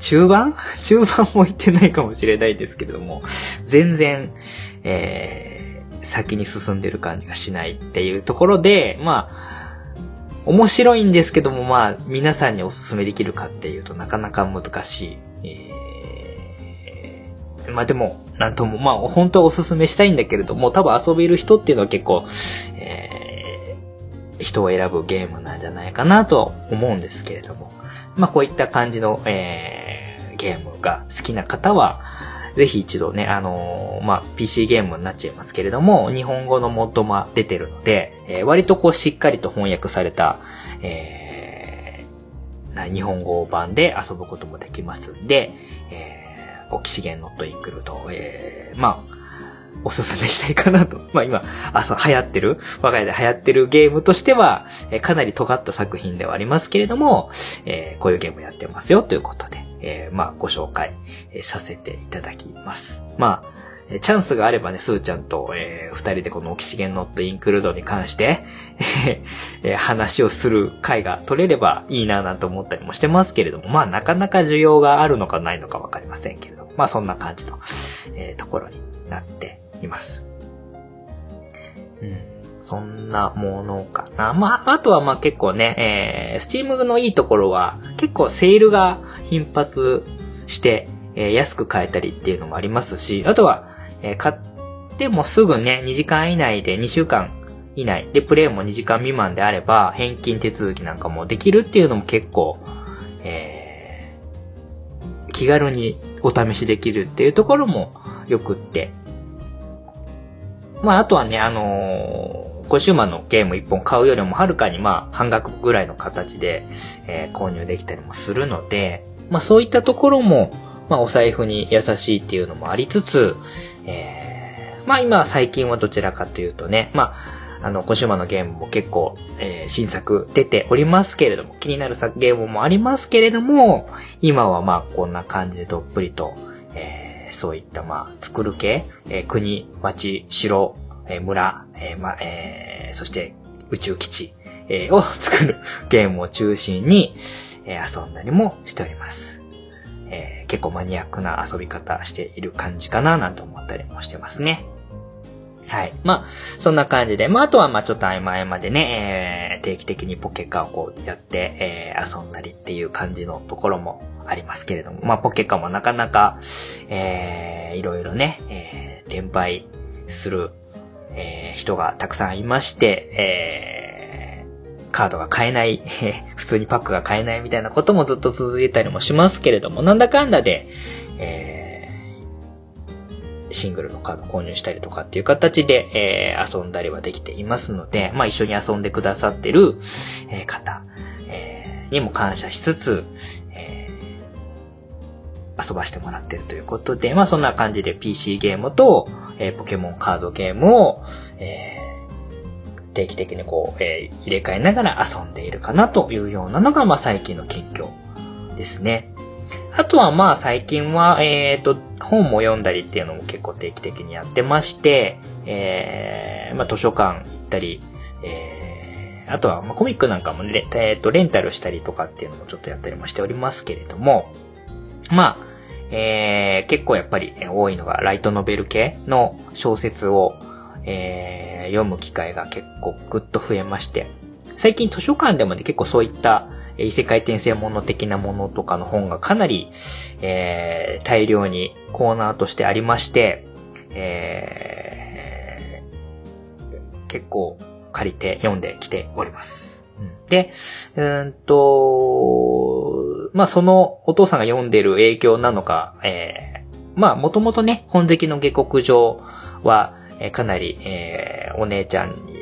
中盤？中盤も行ってないかもしれないですけれども、全然、えー、先に進んでる感じがしないっていうところで、まあ、面白いんですけども、まあ、皆さんにお勧めできるかっていうとなかなか難しい。えー、まあでも、なんとも、まあ、本当はお勧めしたいんだけれども、多分遊べる人っていうのは結構、えー、人を選ぶゲームなんじゃないかなとは思うんですけれども。まあ、こういった感じの、えー、ゲームが好きな方は、ぜひ一度ね、あのー、まあ、PC ゲームになっちゃいますけれども、日本語のモッドも出てるので、えー、割とこうしっかりと翻訳された、えー、日本語版で遊ぶこともできますんで、えー、オキシゲンノットインクルード、えー、まあ、おすすめしたいかなと。まあ今、あ、そう、流行ってる、我が家で流行ってるゲームとしては、えー、かなり尖った作品ではありますけれども、えー、こういうゲームやってますよということで、えー、まあ、ご紹介、えさせていただきます。まあ、チャンスがあればね、スーちゃんと、えー、二人でこのオキシゲンノットインクルードに関して、えー、話をする回が取れればいいななんて思ったりもしてますけれども、まあなかなか需要があるのかないのかわかりませんけれども、まあそんな感じの、えー、ところになっています。うん。そんなものかな。まあ、あとはまあ結構ね、えー、スチームのいいところは、結構セールが頻発して、えー、安く買えたりっていうのもありますし、あとは、えー、買ってもすぐね、2時間以内で2週間以内でプレイも2時間未満であれば、返金手続きなんかもできるっていうのも結構、えー、気軽にお試しできるっていうところもよくって。まあ、あとはね、あのーコシューマのゲーム1本買うよりもはるかにまあ半額ぐらいの形で、えー、購入できたりもするので、まあそういったところも、まあお財布に優しいっていうのもありつつ、えー、まあ今最近はどちらかというとね、まああの、コシューマのゲームも結構、えー、新作出ておりますけれども、気になる作ゲームもありますけれども、今はまあこんな感じでどっぷりと、えー、そういったまあ作る系、えー、国、町、城、えー、村、えー、ま、えー、そして宇宙基地、えー、を 作るゲームを中心に、えー、遊んだりもしております。えー、結構マニアックな遊び方している感じかななんて思ったりもしてますね。はい。まあ、そんな感じで。まあ、あとは、まあ、ちょっと合間合間でね、えー、定期的にポケカをこうやって、えー、遊んだりっていう感じのところもありますけれども。まあ、ポケカもなかなか、えー、いろいろね、えー、転売する、えー、人がたくさんいまして、えー、カードが買えない、普通にパックが買えないみたいなこともずっと続いたりもしますけれども、なんだかんだで、えーシングルのカード購入したりとかっていう形で、えー、遊んだりはできていますので、まあ一緒に遊んでくださってる、えー、方、えー、にも感謝しつつ、遊ばしてもらってるということで、まあそんな感じで PC ゲームと、えー、ポケモンカードゲームを、えー、定期的にこう、えー、入れ替えながら遊んでいるかなというようなのが、まあ最近の近況ですね。あとはまあ最近は、えっ、ー、と、本も読んだりっていうのも結構定期的にやってまして、えー、まあ図書館行ったり、えー、あとはまあコミックなんかもね、えっ、ー、と、レンタルしたりとかっていうのもちょっとやったりもしておりますけれども、まあ、えー、結構やっぱり多いのがライトノベル系の小説を、えー、読む機会が結構ぐっと増えまして、最近図書館でもね、結構そういった異世界転生もの的なものとかの本がかなり、えー、大量にコーナーとしてありまして、えー、結構借りて読んできております。で、うんと、まあ、そのお父さんが読んでる影響なのか、えー、まあ、もともとね、本籍の下克上は、えー、かなり、えー、お姉ちゃんに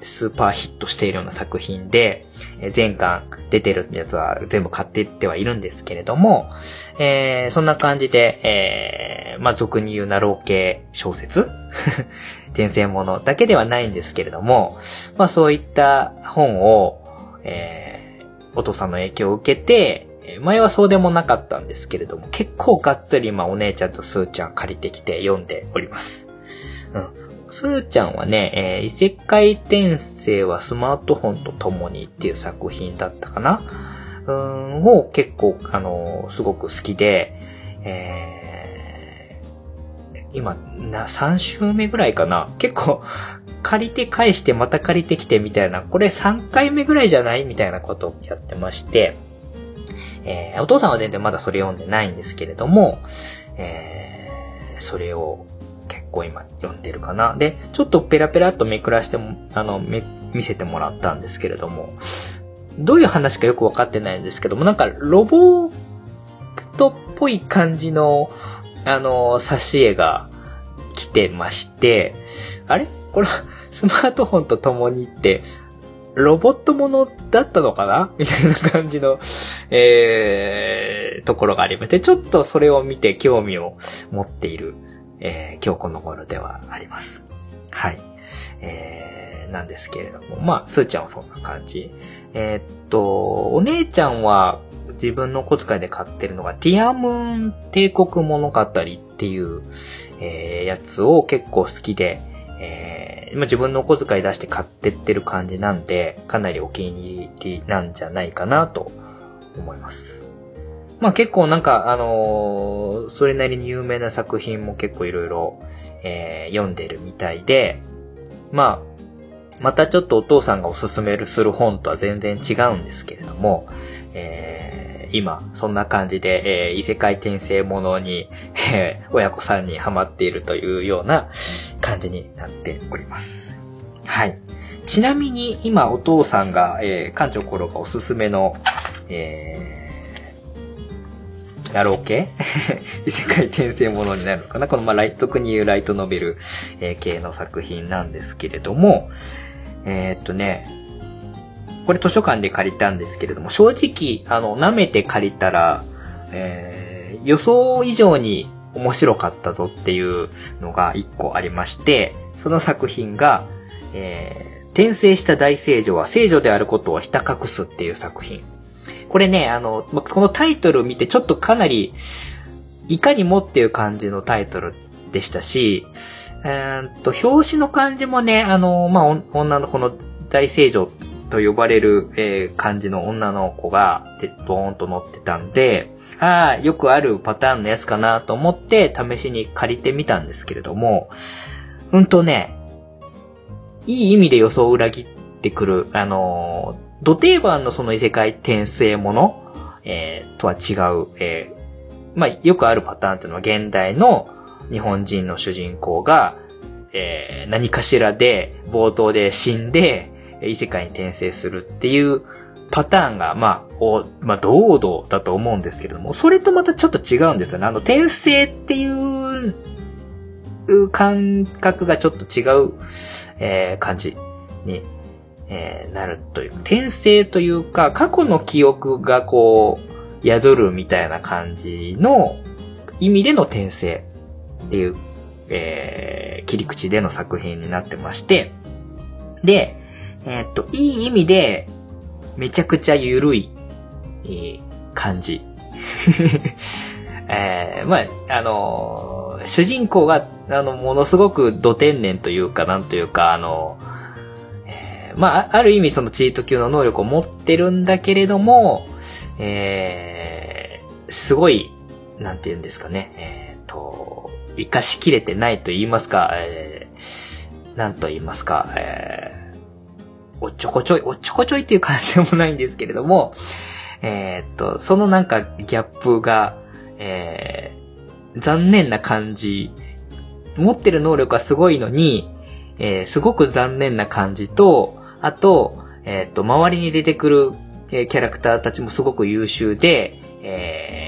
スーパーヒットしているような作品で、え前巻出てるやつは全部買っていってはいるんですけれども、えー、そんな感じで、えー、まあ、俗に言うナロー系小説 転生ものだけではないんですけれども、まあ、そういった本を、えー、お父さんの影響を受けて、前はそうでもなかったんですけれども、結構がっつり今お姉ちゃんとスーちゃん借りてきて読んでおります。うん。スーちゃんはね、えー、異世界転生はスマートフォンと共にっていう作品だったかなうん、を結構、あのー、すごく好きで、えー、今、な、3週目ぐらいかな結構、借りて返してまた借りてきてみたいな、これ3回目ぐらいじゃない？みたいなことをやってまして、えー、お父さんは全然まだそれ読んでないんですけれども、えー、それを結構今読んでるかな。で、ちょっとペラペラっとめくらしても、あの、め、見せてもらったんですけれども、どういう話かよくわかってないんですけども、なんかロボットっぽい感じの、あの、挿絵が来てまして、あれ？これ、スマートフォンと共にって、ロボットものだったのかな？みたいな感じの、えー、ところがありまして、ちょっとそれを見て興味を持っているえー、今日この頃ではあります。はい。えー、なんですけれども、まあ、すーちゃんはそんな感じ。えー、っと、お姉ちゃんは自分の小遣いで買ってるのが、ティアムーン帝国物語っていう、えー、やつを結構好きで、えー、まあ自分のお小遣い出して買ってってる感じなんで、かなりお気に入りなんじゃないかなと思います。まあ結構なんか、あのー、それなりに有名な作品も結構いろいろ、えー、読んでるみたいで、まあ、またちょっとお父さんがおすすめする本とは全然違うんですけれども、え今、そんな感じで、えー、異世界転生ものに、えー、親子さんにハマっているというような感じになっております。はい。ちなみに今お父さんが、えー、館長コロがおすすめの、えー、野郎系？異世界転生ものになるのかな？この、まあ、ライト、特に言うライトノベル、えー、系の作品なんですけれども、えー、っとね、これ図書館で借りたんですけれども、正直、あの、舐めて借りたら、えー、予想以上に面白かったぞっていうのが一個ありまして、その作品が、えー、転生した大聖女は聖女であることをひた隠すっていう作品。これね、あの、このタイトルを見てちょっとかなり、いかにもっていう感じのタイトルでしたし、えー、と、表紙の感じもね、あの、まあ、女の子の大聖女と呼ばれる、えー、感じの女の子が、で、ドーンと乗ってたんで、ああ、よくあるパターンのやつかなと思って試しに借りてみたんですけれども、うんとね、いい意味で予想を裏切ってくる、あのー、土定番のその異世界転生もの、えー、とは違う、えー、まあ、よくあるパターンっていうのは現代の日本人の主人公が、えー、何かしらで冒頭で死んで、異世界に転生するっていうパターンが、まあ、お、まあ、堂々だと思うんですけれども、それとまたちょっと違うんですよね。あの、転生っていう感覚がちょっと違う、えー、感じに、えー、なるという。転生というか、過去の記憶がこう、宿るみたいな感じの意味での転生っていう、えー、切り口での作品になってまして、で、えー、っと、いい意味で、めちゃくちゃ緩い、えー、感じ。えー、まあ、あのー、主人公が、あの、ものすごく土天然というか、なんというか、あの、えー、まあ、ある意味そのチート級の能力を持ってるんだけれども、えー、すごい、なんて言うんですかね、えー、と、生かしきれてないと言いますか、えー、なんと言いますか、えー、おっちょこちょい、おっちょこちょいっていう感じでもないんですけれども、えー、っと、そのなんかギャップが、えー、残念な感じ。持ってる能力はすごいのに、えー、すごく残念な感じと、あと、えっ、と、周りに出てくる、えー、キャラクターたちもすごく優秀で、えー、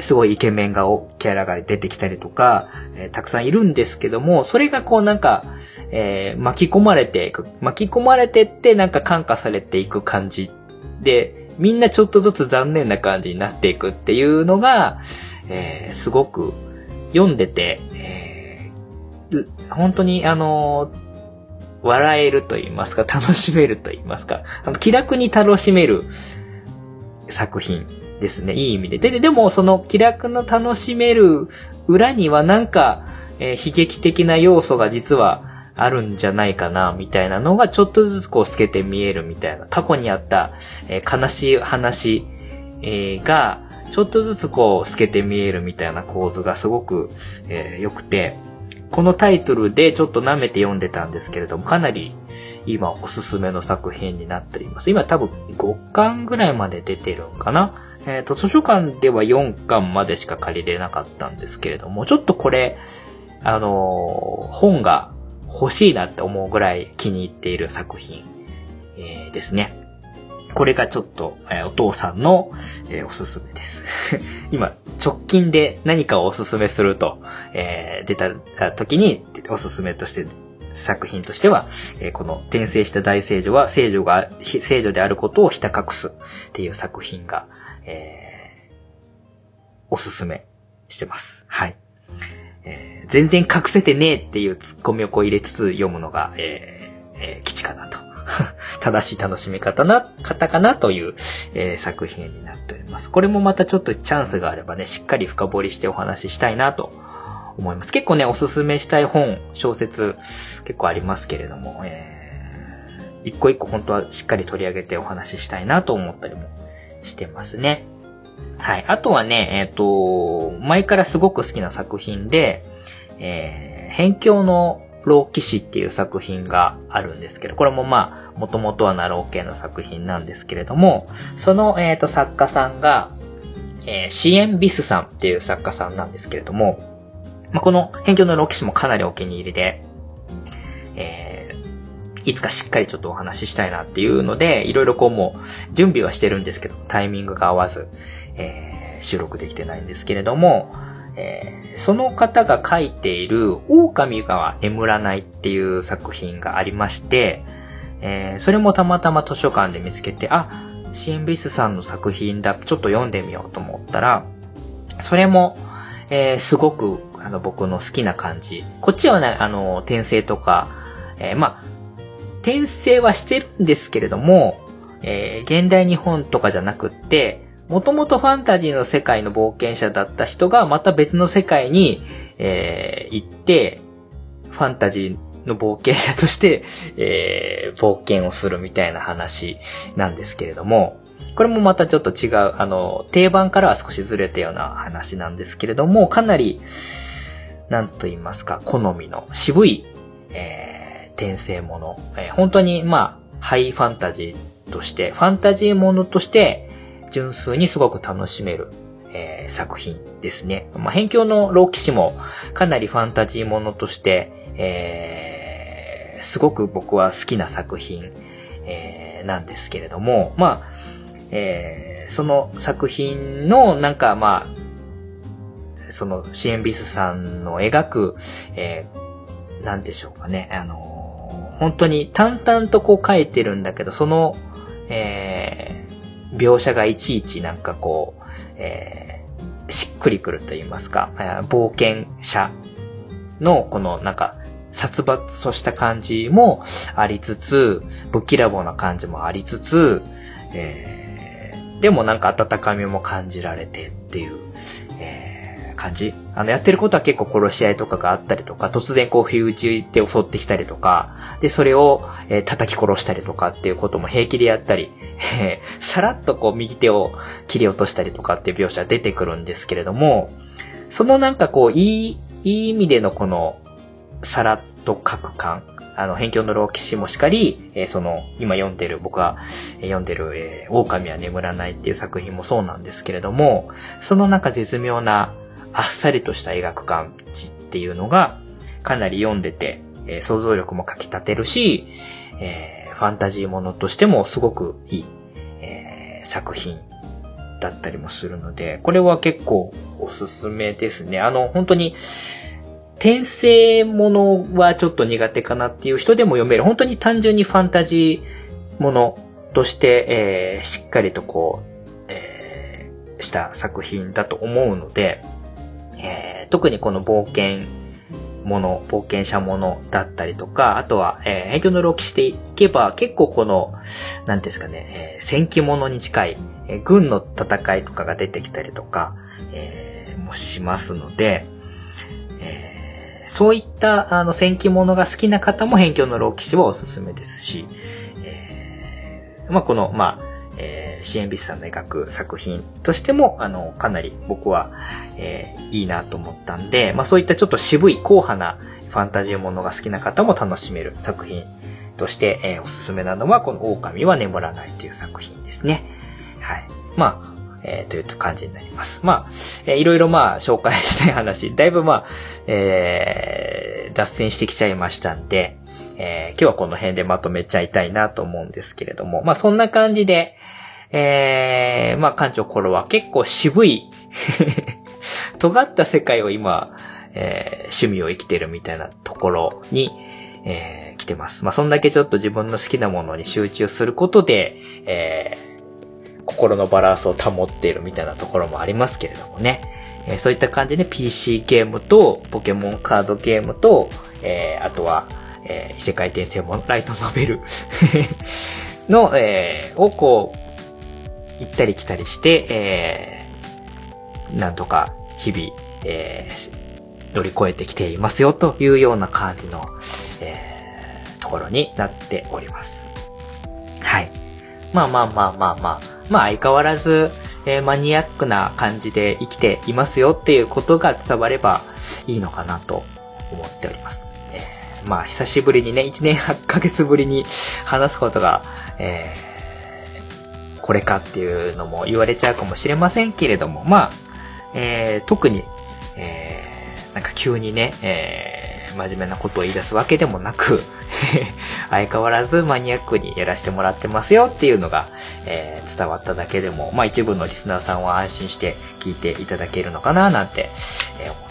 すごいイケメンが、キャラが出てきたりとか、えー、たくさんいるんですけども、それがこうなんか、えー、巻き込まれていく、巻き込まれてってなんか感化されていく感じで、みんなちょっとずつ残念な感じになっていくっていうのが、えー、すごく読んでて、えー、本当にあの笑えると言いますか、楽しめると言いますか、あの気楽に楽しめる作品ですね。いい意味で。で、でもその気楽の楽しめる裏にはなんか、えー、悲劇的な要素が実はあるんじゃないかな、みたいなのがちょっとずつこう透けて見えるみたいな。過去にあった、えー、悲しい話、えー、が、ちょっとずつこう透けて見えるみたいな構図がすごく、え、良くて、このタイトルでちょっと舐めて読んでたんですけれども、かなり今おすすめの作品になっています。今多分5巻ぐらいまで出てるんかなえっ、ー、と、図書館では4巻までしか借りれなかったんですけれども、ちょっとこれ、あのー、本が欲しいなって思うぐらい気に入っている作品、えー、ですね。これがちょっと、え、お父さんの、え、おすすめです。今、直近で何かをおすすめすると、え、出た時におすすめとして作品としては、えー、この転生した大聖女は聖女が、聖女であることをひた隠すっていう作品が、えー、おすすめしてます。はい。えー、全然隠せてねえっていうツッコミをこう入れつつ読むのが、えー、えー、基地かなと。正しい楽しみ方な、方かなという、えー、作品になっております。これもまたちょっとチャンスがあればね、しっかり深掘りしてお話ししたいなと思います。結構ね、おすすめしたい本、小説、結構ありますけれども、えー、一個一個本当はしっかり取り上げてお話ししたいなと思ったりもしてますね。はい。あとはね、えっ、ー、と、前からすごく好きな作品で、えー、辺境の老騎士っていう作品があるんですけど、これもまあ、もともとはナロー系の作品なんですけれども、その、えっ、ー、と、作家さんが、えー、シエン・ビスさんっていう作家さんなんですけれども、まあ、この辺境の老騎士もかなりお気に入りで、えー、いつかしっかりちょっとお話ししたいなっていうので、いろいろこうもう準備はしてるんですけど、タイミングが合わず、えー、収録できてないんですけれども、えー、その方が書いている狼が眠らないっていう作品がありまして、えー、それもたまたま図書館で見つけて、あ、シンビスさんの作品だ、ちょっと読んでみようと思ったら、それも、えー、すごく、あの、僕の好きな感じ。こっちはね、あの、転生とか、えー、まあ、転生はしてるんですけれども、えー、現代日本とかじゃなくって、もともとファンタジーの世界の冒険者だった人がまた別の世界に、えー、行って、ファンタジーの冒険者として、えー、冒険をするみたいな話なんですけれども、これもまたちょっと違う、あの、定番からは少しずれたような話なんですけれども、かなり、なんと言いますか、好みの渋い、えー、転生もの。えー、本当に、まあ、ハイファンタジーとして、ファンタジーものとして、純粋にすごく楽しめる、えー、作品ですね。まあ、辺境の老騎士もかなりファンタジーものとして、えー、すごく僕は好きな作品、えー、なんですけれども、まあ、えー、その作品のなんかまあ、そのシエンビスさんの描く、えー、なんでしょうかね、あの、本当に淡々とこう描いてるんだけど、その、えー、描写がいちいちなんかこう、えー、しっくりくると言いますか、冒険者のこのなんか殺伐とした感じもありつつ、ぶっきらぼうな感じもありつつ、えー、でもなんか温かみも感じられてっていう、感じ。あの、やってることは結構殺し合いとかがあったりとか、突然こう、不意打ちで襲ってきたりとか、で、それを、えー、叩き殺したりとかっていうことも平気でやったり、えー、さらっとこう、右手を切り落としたりとかっていう描写出てくるんですけれども、そのなんかこう、いい、いい意味でのこの、さらっと書く感、あの、辺境の老騎士もしかり、えー、その、今読んでる、僕が読んでる、えー、狼は眠らないっていう作品もそうなんですけれども、その中絶妙な、あっさりとした描く感じっていうのが、かなり読んでて、えー、想像力もかき立てるし、えー、ファンタジーものとしてもすごくいい、えー、作品だったりもするので、これは結構おすすめですね。あの、本当に、転生ものはちょっと苦手かなっていう人でも読める、本当に単純にファンタジーものとして、えー、しっかりとこう、えー、した作品だと思うので、えー、特にこの冒険もの、冒険者ものだったりとか、あとは、えー、辺境の歴史でいけば、結構この、なんですかね、えー、戦記物に近い、えー、軍の戦いとかが出てきたりとか、えー、もしますので、えそういった、あの、戦記物が好きな方も辺境の老騎士はおすすめですし、えー、まあ、この、まあ、えー、支援ビスさんの描く作品としても、あの、かなり僕は、えー、いいなと思ったんで、まあ、そういったちょっと渋い、硬派なファンタジーものが好きな方も楽しめる作品として、えー、おすすめなのは、この狼は眠らないという作品ですね。はい。まあ、えー、という感じになります。まあ、えー、いろいろまあ、紹介したい話、だいぶまあ、えー、脱線してきちゃいましたんで、えー、今日はこの辺でまとめちゃいたいなと思うんですけれども、まあそんな感じで、えー、まあ館長頃は結構渋い 尖った世界を今、えー、趣味を生きてるみたいなところに、えー、来てます。まあそんだけちょっと自分の好きなものに集中することで、えー、心のバランスを保っているみたいなところもありますけれどもね。えー、そういった感じで PC ゲームとポケモンカードゲームと、えー、あとは、えー、異世界転生もライトノベル の、えー、をこう、行ったり来たりして、えー、なんとか日々、えー、乗り越えてきていますよというような感じの、えー、ところになっております。はい。まあまあまあまあまあ、まあ相変わらず、えー、マニアックな感じで生きていますよっていうことが伝わればいいのかなと思っております。まあ久しぶりにね、1年8ヶ月ぶりに話すことが、えー、これかっていうのも言われちゃうかもしれませんけれども、まあ、えー、特に、えー、なんか急にね、えー、真面目なことを言い出すわけでもなく、相変わらずマニアックにやらせてもらってますよっていうのが、えー、伝わっただけでも、まあ一部のリスナーさんは安心して聞いていただけるのかななんて、えー、思っ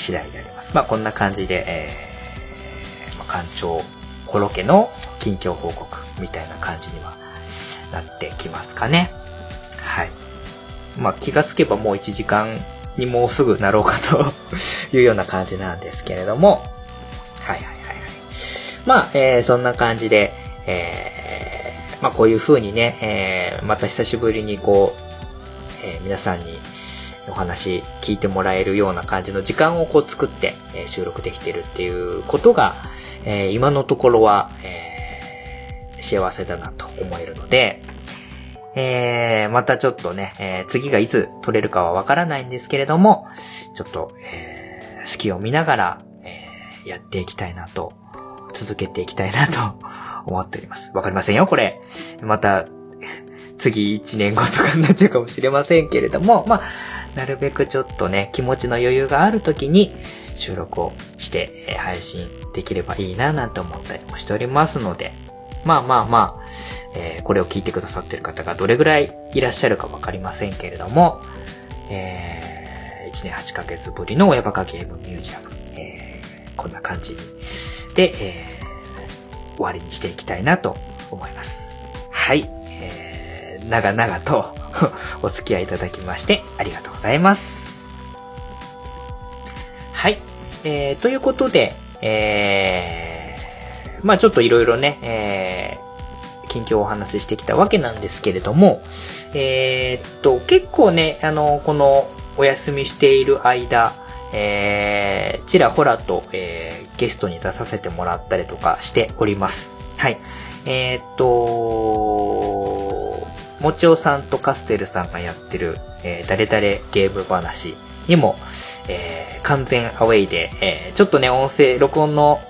次第であります。まあこんな感じで、えー、まあ、館長コロケの近況報告みたいな感じにはなってきますかね。はい。まあ気がつけばもう1時間にもうすぐなろうかというような感じなんですけれども、はいはいはいはい。まあ、えー、そんな感じで、えー、まあこういう風にね、えー、また久しぶりにこう、えー、皆さんにお話聞いてもらえるような感じの時間をこう作って、え、収録できてるっていうことが、え、今のところは、え、幸せだなと思えるので、え、またちょっとね、え、次がいつ撮れるかはわからないんですけれども、ちょっと、えー、隙を見ながら、え、やっていきたいなと、続けていきたいなと思っております。わかりませんよ、これ。また、次1年後とかになっちゃうかもしれませんけれども、まあ、なるべくちょっとね、気持ちの余裕がある時に収録をして、え、配信できればいいななんて思ったりもしておりますので、まあまあまあ、えー、これを聞いてくださってる方がどれぐらいいらっしゃるかわかりませんけれども、えー、1年8ヶ月ぶりの親バカゲームミュージアム、えー、こんな感じで、えー、終わりにしていきたいなと思います。はい。長々と お付き合いいただきましてありがとうございます。はい。えー、ということで、えー、まあちょっといろいろね、えー、近況をお話ししてきたわけなんですけれども、えー、っと、結構ね、あの、このお休みしている間、えー、ちらほらと、えー、ゲストに出させてもらったりとかしております。はい。えー、っと、もちおさんとカステルさんがやってる、えー、誰々ゲーム話にも、えー、完全アウェイで、えー、ちょっとね、音声、録音の、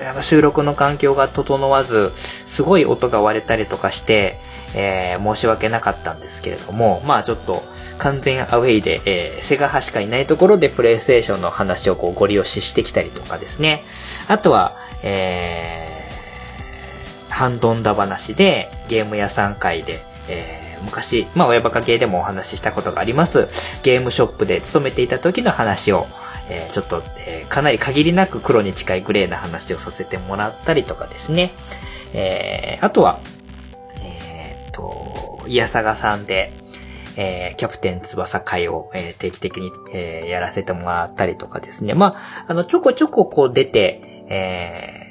あの収録の環境が整わず、すごい音が割れたりとかして、えー、申し訳なかったんですけれども、まあちょっと完全アウェイで、えー、セガ派しかいないところでプレイステーションの話をこうご利用ししてきたりとかですね。あとは、えー、ハンドンダ話でゲーム屋さん会で、えー、昔、まあ親バカ系でもお話ししたことがあります、ゲームショップで勤めていた時の話を、えー、ちょっと、えー、かなり限りなく黒に近いグレーな話をさせてもらったりとかですね。えー、あとは、えっと、いやさがさんで、えー、キャプテン翼会を、えー、定期的に、えー、やらせてもらったりとかですね。まあ、あの、ちょこちょここう出て、えー、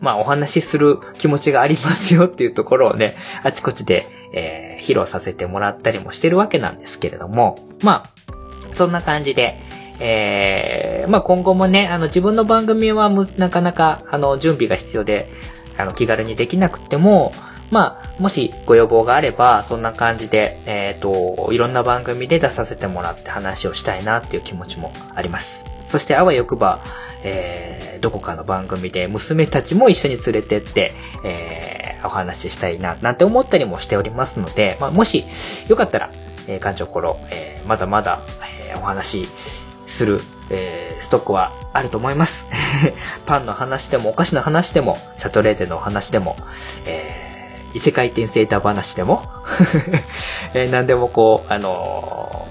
まあ、お話しする気持ちがありますよっていうところをね、あちこちで、えー、披露させてもらったりもしてるわけなんですけれども、まあ、そんな感じで、えー、まあ今後もね、あの自分の番組はなかなか、あの、準備が必要で、あの、気軽にできなくても、まあ、もしご要望があれば、そんな感じで、えっ、ー、と、いろんな番組で出させてもらって話をしたいなっていう気持ちもあります。そしてあわよくば、えー、どこかの番組で娘たちも一緒に連れてって、えー、お話ししたいな、なんて思ったりもしておりますので、まあ、もし、よかったら、えー、館長コロ、えー、まだまだ、えー、お話しする、えー、ストックはあると思います。パンの話でも、お菓子の話でも、シャトレーゼの話でも、えー異世界転生だ話でも えー、何でもこう、あの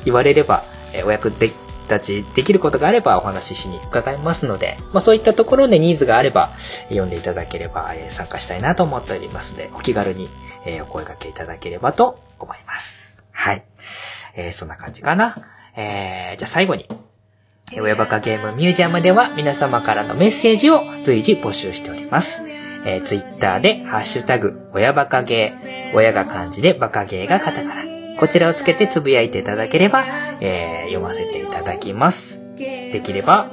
ー、言われれば、えー、お役立ちできることがあればお話ししに伺いますので、まあそういったところでニーズがあれば、読んでいただければ、え、参加したいなと思っておりますので、お気軽に、え、お声掛けいただければと思います。はい。えー、そんな感じかな。えー、じゃあ最後に、親バカゲームミュージアムでは皆様からのメッセージを随時募集しております。えー、ツイッターで、ハッシュタグ、親バカゲー、親が漢字でバカゲーがカタカナ。こちらをつけてつぶやいていただければ、えー、読ませていただきます。できれば、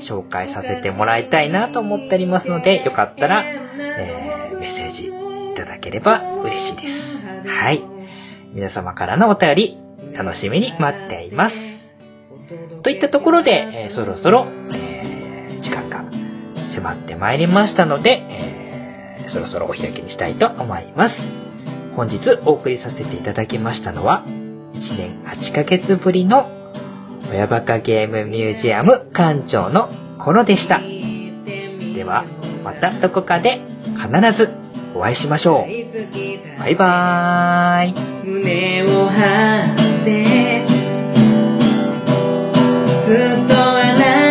紹介させてもらいたいなと思っておりますので、よかったら、えー、メッセージいただければ嬉しいです。はい。皆様からのお便り、楽しみに待っています。といったところで、えー、そろそろ、えー、時間が迫ってまいりましたので、えーそろそろお開きにしたいと思います。本日お送りさせていただきましたのは、1年8ヶ月ぶりの親バカゲームミュージアム館長の頃でした。では、またどこかで必ずお会いしましょう。バイバーイ。胸を張ってずっとあなた